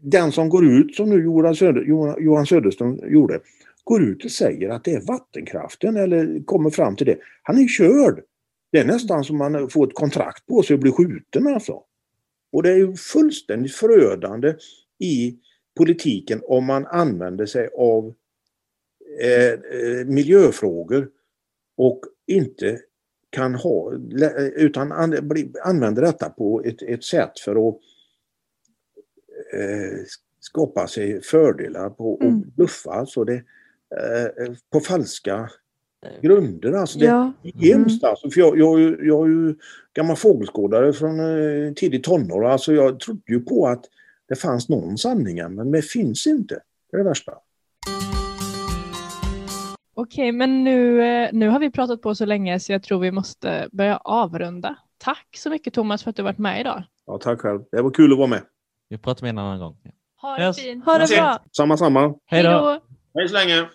Den som går ut, som nu Johan, Söder, Johan Söderström gjorde, går ut och säger att det är vattenkraften eller kommer fram till det. Han är körd. Det är nästan som man får ett kontrakt på sig att bli skjuten alltså. Och det är ju fullständigt förödande i politiken om man använder sig av eh, eh miljöfrågor och inte kan ha, utan använder detta på ett, ett sätt för att eh, skapa sig fördelar på och mm. bluffa. Alltså det, eh, på falska grunder. Alltså det ja. är hemskt. Mm. Alltså, för jag, jag, jag är ju gammal fågelskådare från eh, tidigt tonår. Alltså jag trodde ju på att det fanns någon sanning, men det finns inte. Det är det värsta. Okej, men nu, eh, nu har vi pratat på så länge så jag tror vi måste börja avrunda. Tack så mycket Thomas för att du varit med idag. Ja, tack själv. Det var kul att vara med. Vi pratar med en annan gång. Ha det fint. Ha det bra. Samma, samma. Hej då. Hej så länge.